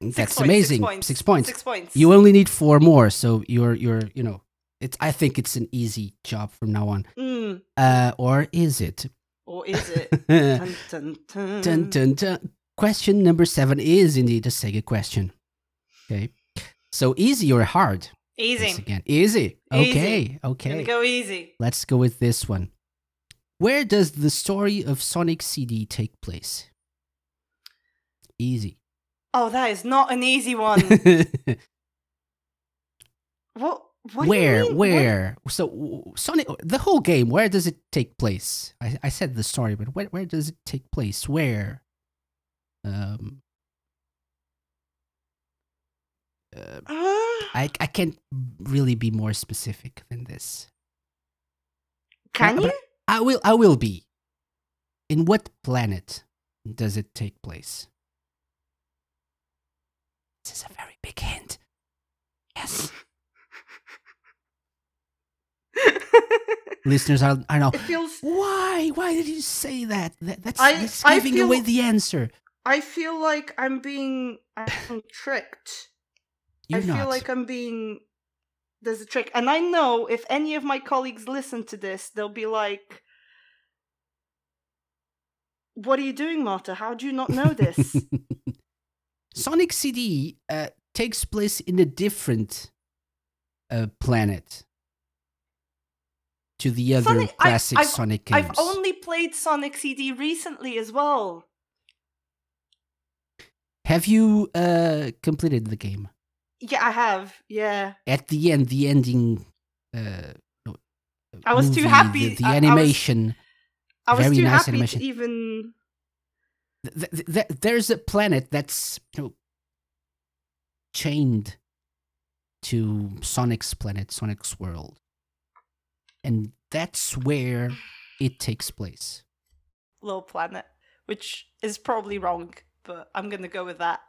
Six that's points, amazing. Six points. Six points. Six points. You only need four more, so you're you're you know it's. I think it's an easy job from now on. Mm, Uh, or is it? or is it? [LAUGHS] dun, dun, dun, dun. dun, dun. Question number seven is indeed a Sega question. Okay, so easy or hard? Easy. Once again, easy. Easy. Okay, Gonna okay. go easy. Let's go with this one. Where does the story of Sonic CD take place? Easy. Oh, that is not an easy one. [LAUGHS] what? What you where? What- Where? So Sonic, the whole game. Where does it take place? I, I said the story, but where, where does it take place? Where? Um. Uh, Uh, I I can't really be more specific than this. can you? I will. I will be. In what planet does it take place? This is a very big hint. Yes, [LAUGHS] listeners, I I know. it feels. Why? Why did you say that? that that's, I- that's I giving away the answer. I feel like I'm being I'm [LAUGHS] tricked. You're I feel not. like I'm being. There's a trick, and I know if any of my colleagues listen to this, they'll be like, "What are you doing, Marta? How do you not know this?" [LAUGHS] Sonic CD uh, takes place in a different uh, planet to the other Sonic- classic I've- Sonic games. I've only played Sonic CD recently as well. Have you uh, completed the game? Yeah, I have. Yeah, At the end, the ending. Uh, I was too happy- The, the I- I was- animation. I was too nice happy animation. to even. Th- th- th- there's a planet that's you know, chained to Sonic's planet, Sonic's world, and that's where it takes place. Little Planet, which is probably wrong, but I'm gonna go with that.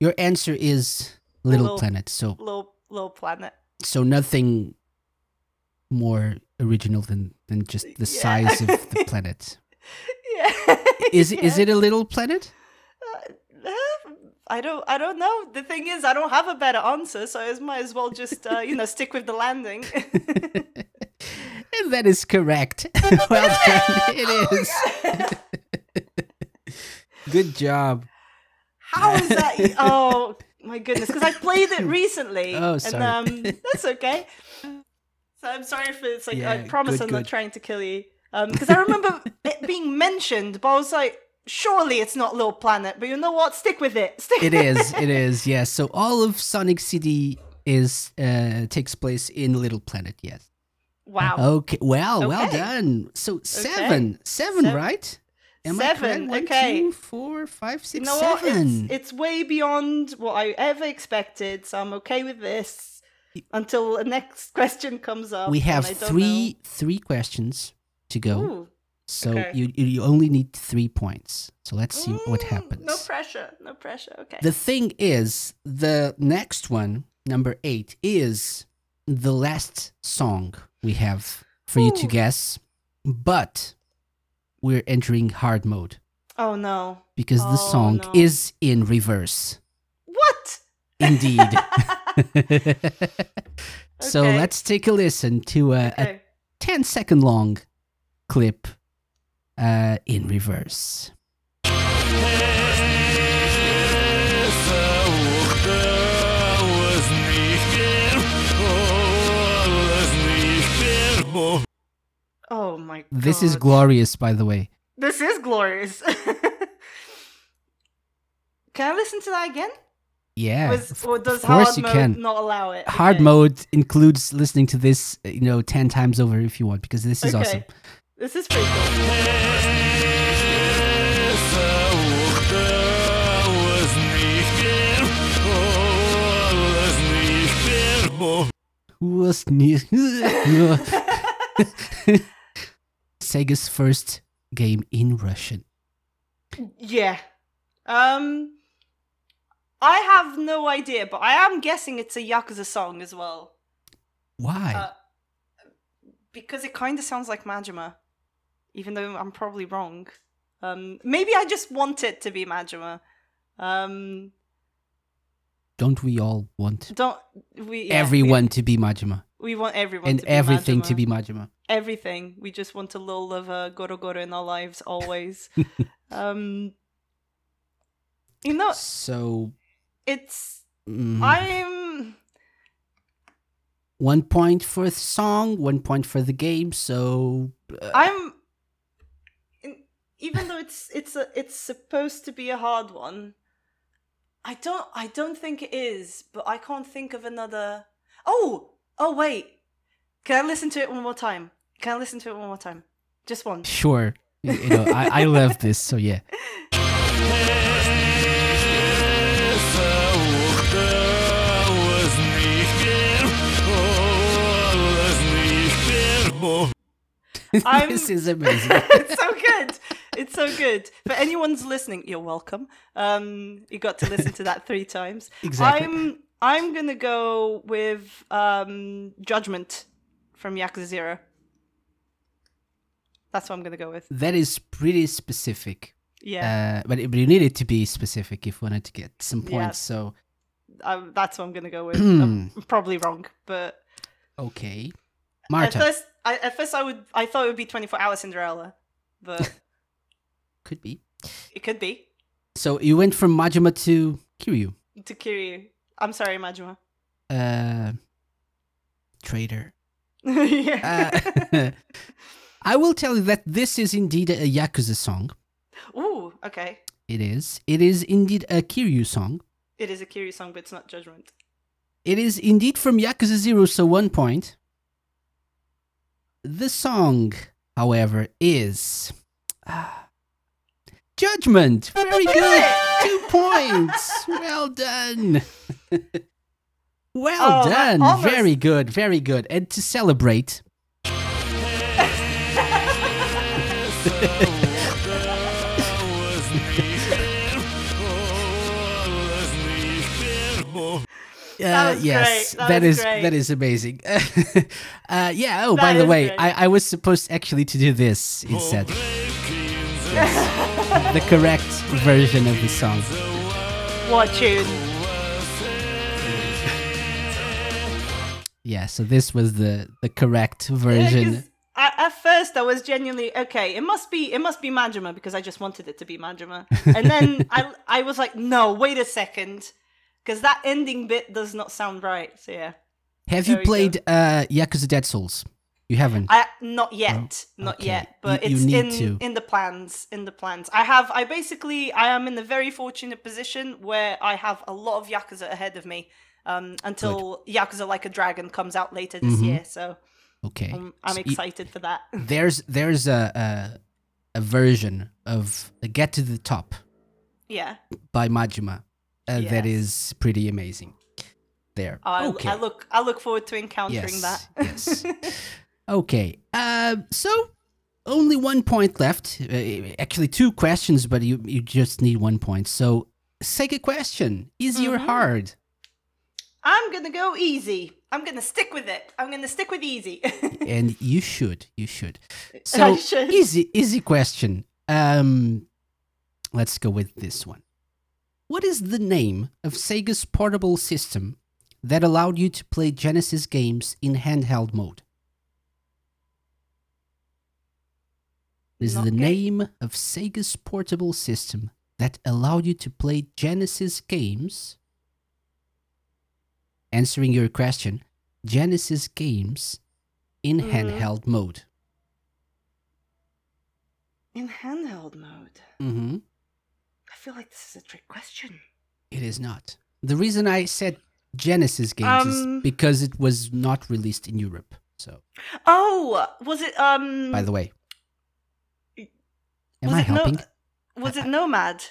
Your answer is Little, Little- Planet. So Little Little Planet. so nothing more original than than just the Yeah. size of the [LAUGHS] planet. Yeah. Is it [LAUGHS] is Yeah. it a little planet? Uh, I don't. I don't know. The thing is, I don't have a better answer, so I might as well just, uh, you know, stick with the landing. [LAUGHS] and that is correct. [LAUGHS] well done. It is. Good job. How is that? Oh my goodness! Because I played it recently. Oh, sorry. And um, that's okay. So I'm sorry if it's like yeah, I promise good, I'm not trying to kill you. Um, because I remember [LAUGHS] it being mentioned, but I was like, surely it's not Little Planet. But you know what? Stick with it. Stick. It is. It is. Yes. So all of Sonic CD is uh takes place in Little Planet. Yes. Wow. Okay. Well, well done. So seven, seven, Seven. right? Am Seven? One, okay. two, four, five, You six, know what? seven. It's, it's way beyond what I ever expected, so I'm okay with this until the next [LAUGHS] question comes up. we have three three questions to go. Ooh. So okay. you you only need three points. So let's see what Mm, happens. No pressure. No pressure. Okay. The thing is, the next one, number eight, is the last song we have for you to guess, but we're entering hard mode oh no. because the Oh, song no. is in reverse. What? Indeed. [LAUGHS] [LAUGHS] so let's take a listen to a, a okay. 10 second long clip uh, in reverse. Oh my god. This is glorious, by the way. This is glorious. [LAUGHS] Can I listen to that again? Yeah. Was- or does of course hard you mode can. not allow it? Hard Okay. mode includes listening to this, you know, 10 times over if you want, because this is okay. awesome. This is pretty cool. Was? [LAUGHS] Sega's first game in Russian. Yeah. Um I have no idea, but I am guessing it's a Yakuza song as well. Why? Uh, because it kind of sounds like Majima, even though I'm probably wrong. Um, maybe I just want it to be Majima. Um, Don't we all want don't we? yeah, everyone to be Majima We, we want everyone and to be everything to be Majima? everything. We just want a little of uh, Goro Goro in our lives always. [LAUGHS] um, you know, So it's mm, I'm one point for the song, one point for the game. So uh, I'm even though it's it's a it's supposed to be a hard one. I don't I don't think it is, but I can't think of another. Oh oh wait, can I listen to it one more time? Can I listen to it one more time? Just one. sure, you you know I, I love this. So yeah, [LAUGHS] I'm- this is amazing. it's [LAUGHS] so good. It's so good. For anyone's listening, you're welcome. Um, you got to listen to that three times. [LAUGHS] Exactly. I'm I'm gonna go with um, Judgment from Yakuza Zero. That's what I'm gonna go with. That is pretty specific. Yeah, Uh, but, you needed to be specific if you wanted to get some Yeah. points. So um, that's what I'm gonna go with. [CLEARS THROAT] I'm probably wrong, but okay, Marta. at first, I, at first I would I thought it would be 24 Hour Cinderella, but [LAUGHS] could be. it could be So you went from Majima to Kiryu. to Kiryu. I'm sorry, Majima. Uh, traitor. [LAUGHS] yeah. Uh, [LAUGHS] I will tell you that this is indeed a Yakuza song. Ooh, okay. It is. It is indeed a Kiryu song. It is a Kiryu song, but it's not Judgment. It is indeed from Yakuza Zero, so one point. The song, however, is ah, Judgment. Very good. Two points. Well done. [LAUGHS] well Oh, done. almost- Very good. Very good. And to celebrate, [LAUGHS] That Uh, yes. That that is great. that is amazing. [LAUGHS] uh, yeah. Oh, by the way. I, I was supposed actually to do this instead. The correct version of the song. What tune? Yeah. So this was the the correct Yeah, version. 'cause at, at first I was genuinely okay. It must be it must be Majima because I just wanted it to be Majima, and then [LAUGHS] I I was like, no, wait a second, because that ending bit does not sound right. So yeah, Have you there you go. played uh, Yakuza Dead Souls? You haven't. I not yet, not okay. yet, but You- you it's in to. in the plans. In the plans, I have. I basically I am in a very fortunate position where I have a lot of Yakuza ahead of me. Um, until Yakuza Like a Dragon comes out later this Mhm. year, so okay. I'm, I'm So you- excited for that. [LAUGHS] there's there's a, a a version of Get to the Top yeah, by Majima uh, Yes. is pretty amazing. There. I, okay. I look I look forward to encountering yes, that. yes. [LAUGHS] Okay. Uh, so only one point left. Uh, actually, two questions, but you you just need one point. So, Sega question: Easy or Mhm. hard? I'm gonna go easy. I'm gonna stick with it. I'm gonna stick with easy. [LAUGHS] and you should. You should. I So should. easy, easy question. Um, let's go with this one. What is the name of Sega's portable system that allowed you to play Genesis games in handheld mode? This is the name of Sega's portable system that allowed you to play Genesis games. Answering your question, Genesis games in Mhm. handheld mode. In handheld mode. Mm-hmm. I feel like this is a trick question. It is not. The reason I said Genesis games Um, is because it was not released in Europe. So, Oh, was it um by the way, am was I it no- helping? was it Nomad?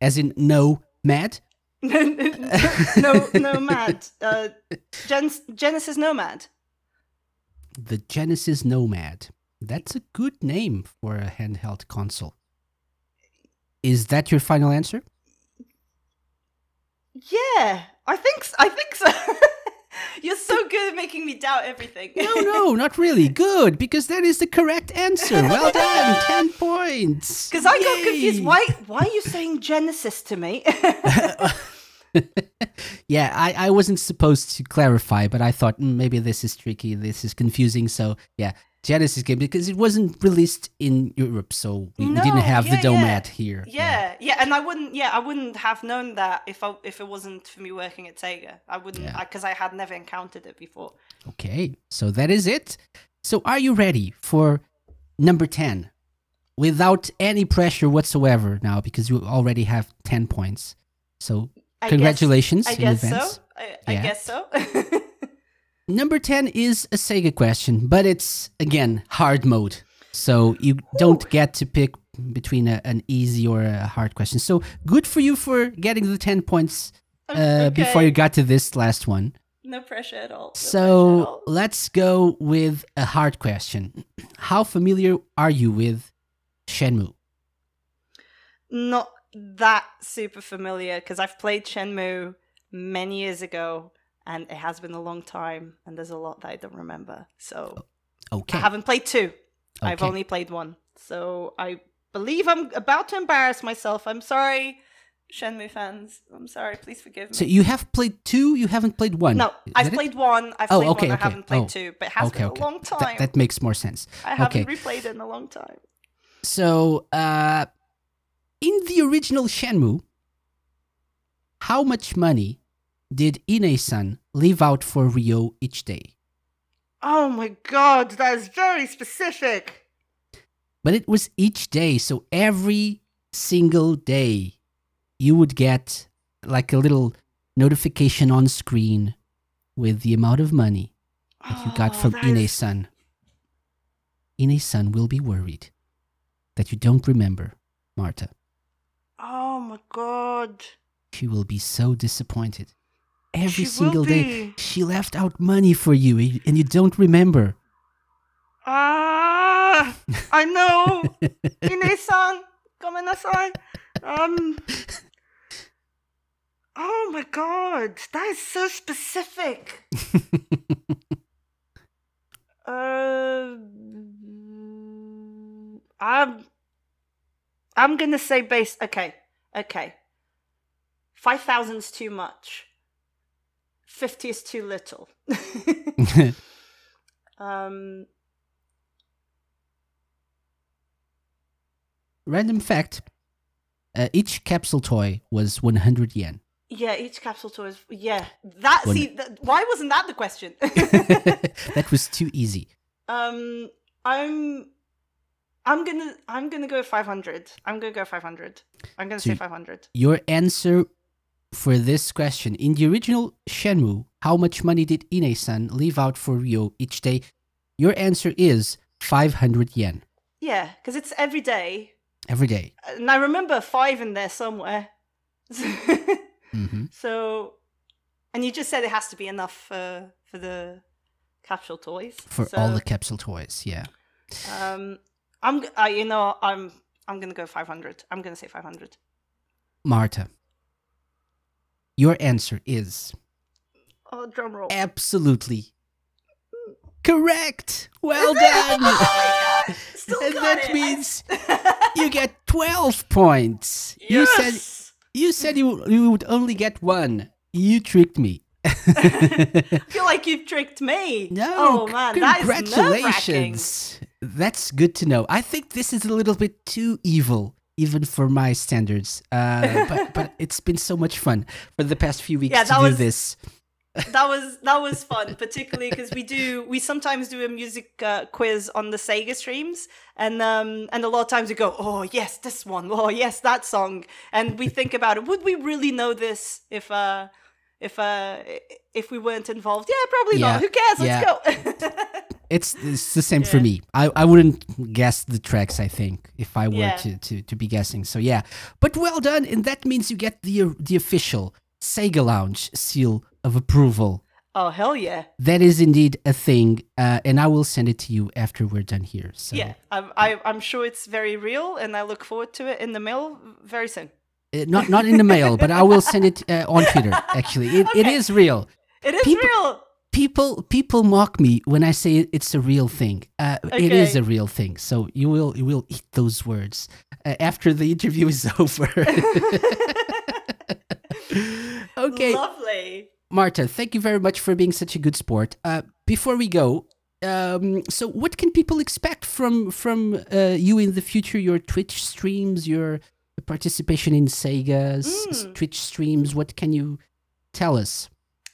As in, [LAUGHS] no, mad? no, Nomad. Uh, Gen- Genesis Nomad. The Genesis Nomad. That's a good name for a handheld console. Is that your final answer? Yeah, I think s I think so. [LAUGHS] [LAUGHS] You're so good at making me doubt everything. No, no, not really. Good, because that is the correct answer. [LAUGHS] Well done. 10 points. Because I got confused. Why? Why are you saying Genesis to me? [LAUGHS] Yeah, I, I wasn't supposed to clarify, but I thought mm, maybe this is tricky, this is confusing. So, yeah, Genesis game, because it wasn't released in Europe, so we, we didn't have the yeah, yeah. Nomad here. yeah, yeah, and I wouldn't. Yeah, I wouldn't have known that if I if it wasn't for me working at Sega. I wouldn't Yeah. because I had never encountered it before. Okay, so that is it. So, are you ready for number 10? Without any pressure whatsoever now, because you already have 10 points. So, I congratulations Guess, I in guess advance. so. I, I Yeah. guess so. [LAUGHS] Number 10 is a Sega question, but it's again hard mode. So you don't get to pick between a, an easy or a hard question. So good for you for getting the 10 points uh, before you got to this last one. no pressure at all. no pressure at So all. let's go with a hard question. How familiar are you with Shenmue? not that super familiar because I've played Shenmue many years ago and it has been a long time and there's a lot that I don't remember. So Okay. I haven't played two. I've only played one. So I believe I'm about to embarrass myself. I'm sorry, Shenmue fans. I'm sorry. Please forgive me. So you have played two, you haven't played one. no, Is I've it? played one. I've Oh, played okay, one. okay. I haven't played Oh, two, but it has okay, been okay. a long time. that makes more sense. I haven't okay. replayed it in a long time. So, uh, in the original Shenmue, how much money did Ine-san leave out for Ryo each day? Oh my god, that is very specific. But it was each day, so every single day you would get like a little notification on screen with the amount of money that you got Oh, from that is- Ine-san. Ine-san will be worried that you don't remember, Marta. Oh my god. She will be so disappointed. Every She single day, she left out money for you and you- don't remember. Ah, I know. [LAUGHS] Ine-san, gomenasai. Um. Oh my god, that is so specific. [LAUGHS] Uh, I'm. I'm gonna say base. Okay, okay. Five thousand's too much. Fifty is too little. [LAUGHS] um. Random fact uh, each capsule toy was 100 yen. Yeah, each capsule toy is. Yeah, that. One- See, why wasn't that the question? [LAUGHS] [LAUGHS] that was too easy. um, I'm. I'm gonna. I'm gonna go five hundred. I'm gonna go five hundred. I'm gonna So say five hundred. Your answer for this question in the original Shenmue, how much money did Ine-san leave out for Ryo each day? Your answer is 500 yen Yeah, because it's every day, every day. and I remember five in there somewhere. [LAUGHS] hmm so, and you just said it has to be enough for for the capsule toys For so, all the capsule toys, yeah. Um, I'm. g- Uh, you know, I'm. I'm gonna go five hundred. I'm gonna say five hundred. Marta, your answer is Oh, drum roll. absolutely correct. Well done. Oh my God, Still And got that it. Means [LAUGHS] you get 12 points. You said you said you you would only get one. You tricked me. [LAUGHS] I feel like you've tricked me. no, Oh man, that is congratulations. That's good to know. I think this is a little bit too evil, even for my standards. Uh, [LAUGHS] but but it's been so much fun for the past few weeks Yeah, to do was- this. [LAUGHS] that was that was fun, particularly because we do we sometimes do a music uh, quiz on the Sega streams, and um and a lot of times we go, oh yes, this one, oh yes, that song, and we [LAUGHS] think about it. Would we really know this if uh if uh if we weren't involved? Yeah, probably Yeah, not. Who cares? Let's yeah. go. It's, it's the same for me. I, I wouldn't guess the tracks, I think, if I were Yeah. to, to, to be guessing. So, yeah. But well done. And that means you get the, the official Sega Lounge seal of approval. oh hell yeah, That is indeed a thing. Uh, and I will send it to you after we're done here. So, yeah. I'm I, I'm sure it's very real, and I look forward to it in the mail very soon. Uh, not, not in the mail, but I will send it uh, on Twitter, actually. It, it Okay. is real. It is People- real. People people mock me when I say it's a real thing. Uh, It is a real thing. So you will you will eat those words uh, after the interview is [LAUGHS] over. [LAUGHS] okay, Lovely. Marta, thank you very much for being such a good sport. Uh, before we go, um, so what can people expect from from uh, you in the future? Your Twitch streams, your participation in Sega's Mm. Twitch streams. What can you tell us?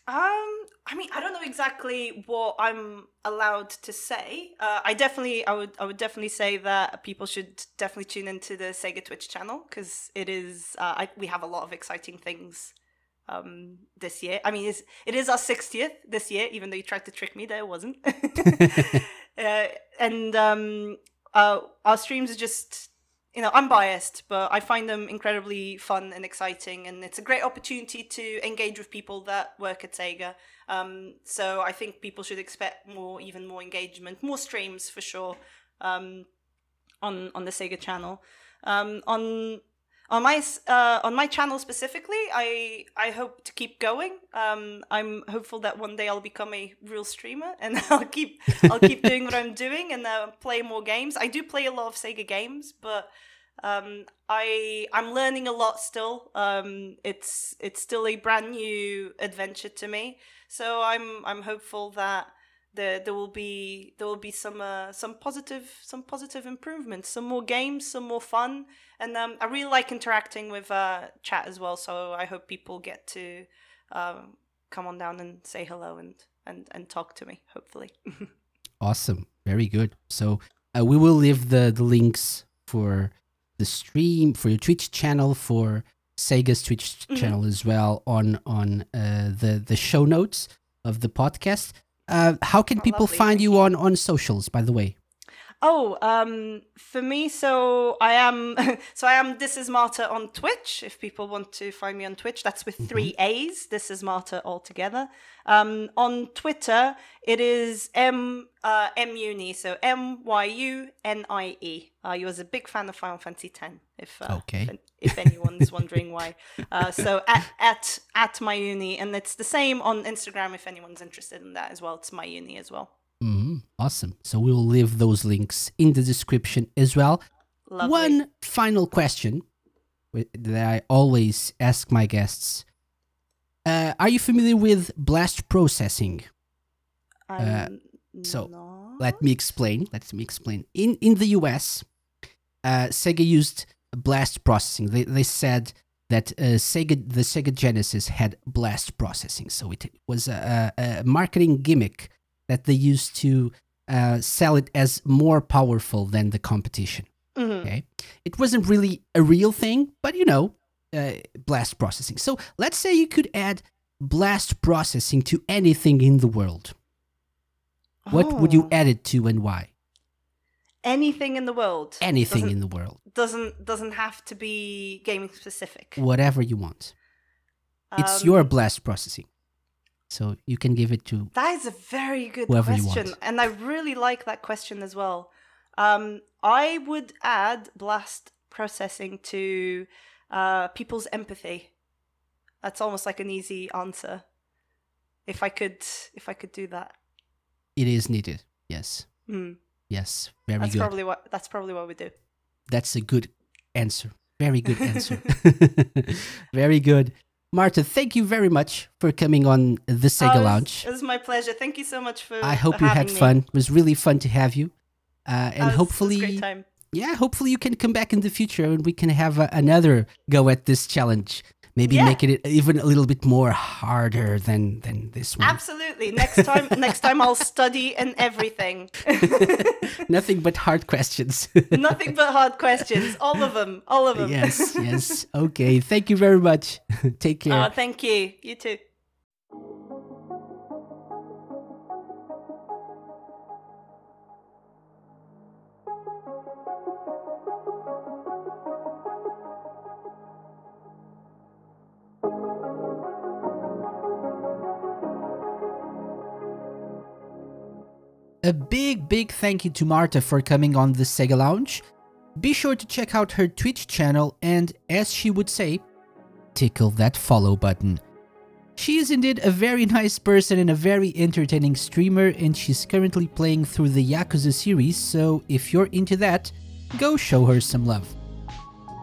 Um, I mean, I don't know exactly what I'm allowed to say. Uh, I definitely, I would, I would definitely say that people should definitely tune into the Sega Twitch channel because it is. Uh, I, we have a lot of exciting things um, this year. I mean, it's, it is our 60th this year, even though you tried to trick me there, it wasn't. [LAUGHS] [LAUGHS] uh, and um, uh, our streams are just, you know, I'm biased, but I find them incredibly fun and exciting, and it's a great opportunity to engage with people that work at Sega. Um, so I think people should expect more, even more engagement, more streams for sure, um, on on the Sega channel. Um, on on my uh, on my channel specifically, I I hope to keep going. Um, I'm hopeful that one day I'll become a real streamer and [LAUGHS] I'll keep I'll keep doing what I'm doing and uh, play more games. I do play a lot of Sega games, but um, I I'm learning a lot still. Um, it's it's still a brand new adventure to me, so I'm I'm hopeful that there there will be there will be some uh, some positive some positive improvements, some more games, some more fun, and um, I really like interacting with uh, chat as well. So I hope people get to um, come on down and say hello and and and talk to me. Hopefully. [LAUGHS] Awesome, very good. So uh, we will leave the the links for the stream for your Twitch channel for Sega's Twitch Mhm. channel as well on on uh, the the show notes of the podcast. Uh, how can Oh, people lovely, find you you. on on socials? By the way. Oh, um, for me, so I am, [LAUGHS] so I am. This is Marta on Twitch. If people want to find me on Twitch, that's with three A's. This is Marta altogether. Um, on Twitter, it is M uh, Myunie, so M Y U N I E. Uh, you was a big fan of Final Fantasy X. If uh, Okay. if, if anyone's wondering why. [LAUGHS] Uh, so at at at myunie, and it's the same on Instagram. If anyone's interested in that as well, it's myunie as well. Mhm, Awesome. So we'll leave those links in the description as well. Lovely. One final question that I always ask my guests. Uh, are you familiar with blast processing? Uh, so, not. Let me explain. Let me explain. In in the US, uh, Sega used blast processing. They they said that uh, Sega the Sega Genesis had blast processing, so it was a, a marketing gimmick that they used to uh, sell it as more powerful than the competition. Mhm. Okay, it wasn't really a real thing, but you know, uh, blast processing. So let's say you could add blast processing to anything in the world. What would you Oh. add it to and why? Anything in the world. Anything doesn't, in the world, doesn't doesn't have to be gaming specific. whatever you want. It's Um, your blast processing, so you can give it to. That is a very good question, and I really like that question as well. Um, I would add blast processing to uh, people's empathy. That's almost like an easy answer. If I could, if I could do that, It is needed. Yes, Hmm. yes, very that's good. probably what that's probably what we do. That's a good answer. Very good [LAUGHS] answer. [LAUGHS] very good. Marta, thank you very much for coming on the Sega Oh, it was- Lounge. It was my pleasure. Thank you so much for. I hope for you had me. fun. It was really fun to have you. Uh, Oh, and was- a hopefully, yeah, hopefully you can come back in the future and we can have uh, another go at this challenge. Maybe Yeah. make it even a little bit more harder than than this one. Absolutely. Next time, [LAUGHS] next time I'll study and everything. [LAUGHS] Nothing but hard questions. [LAUGHS] Nothing but hard questions. All of them. All of them. yes, yes. Okay. Thank you very much. Take care. Oh, thank you. You too. A big, big thank you to Marta for coming on the Sega Lounge. Be sure to check out her Twitch channel and, as she would say, tickle that follow button. She is indeed a very [LAUGHS] nice person and a very entertaining streamer, and she's currently playing through the Yakuza series, so if you're into that, go show her some love.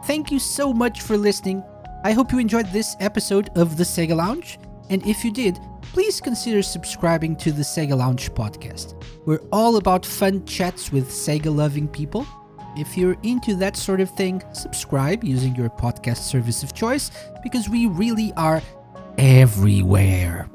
Thank you so much for listening. I hope you enjoyed this episode of the Sega Lounge, and if you did, please consider subscribing to the Sega Lounge podcast. We're all about fun chats with Sega loving people. If you're into that sort of thing, subscribe using your podcast service of choice because we really are everywhere.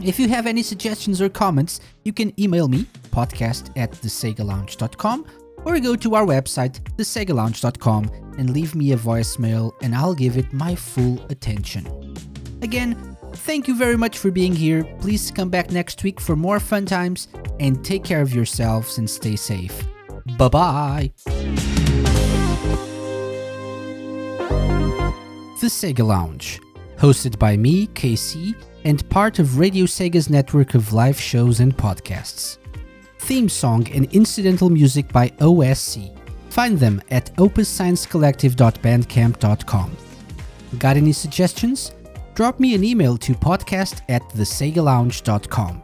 If you have any suggestions or comments, you can email me, podcast at thesegalounge.com, or go to our website, thesegalounge.com, and leave me a voicemail, and I'll give it my full attention. Again, thank you very much for being here. Please come back next week for more fun times, and take care of yourselves and stay safe. Bye bye! The Sega Lounge, hosted by me, KC, and part of Radio Sega's network of live shows and podcasts. Theme song and incidental music by OSC. Find them at opussciencecollective.bandcamp.com. Got any suggestions? Drop me an email to podcast at thesegalounge.com.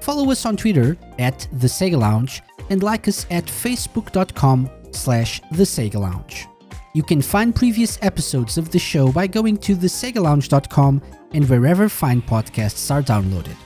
Follow us on Twitter at The Sega Lounge and like us at facebook.com slash The Sega Lounge. You can find previous episodes of the show by going to thesegalounge.com and wherever fine podcasts are downloaded.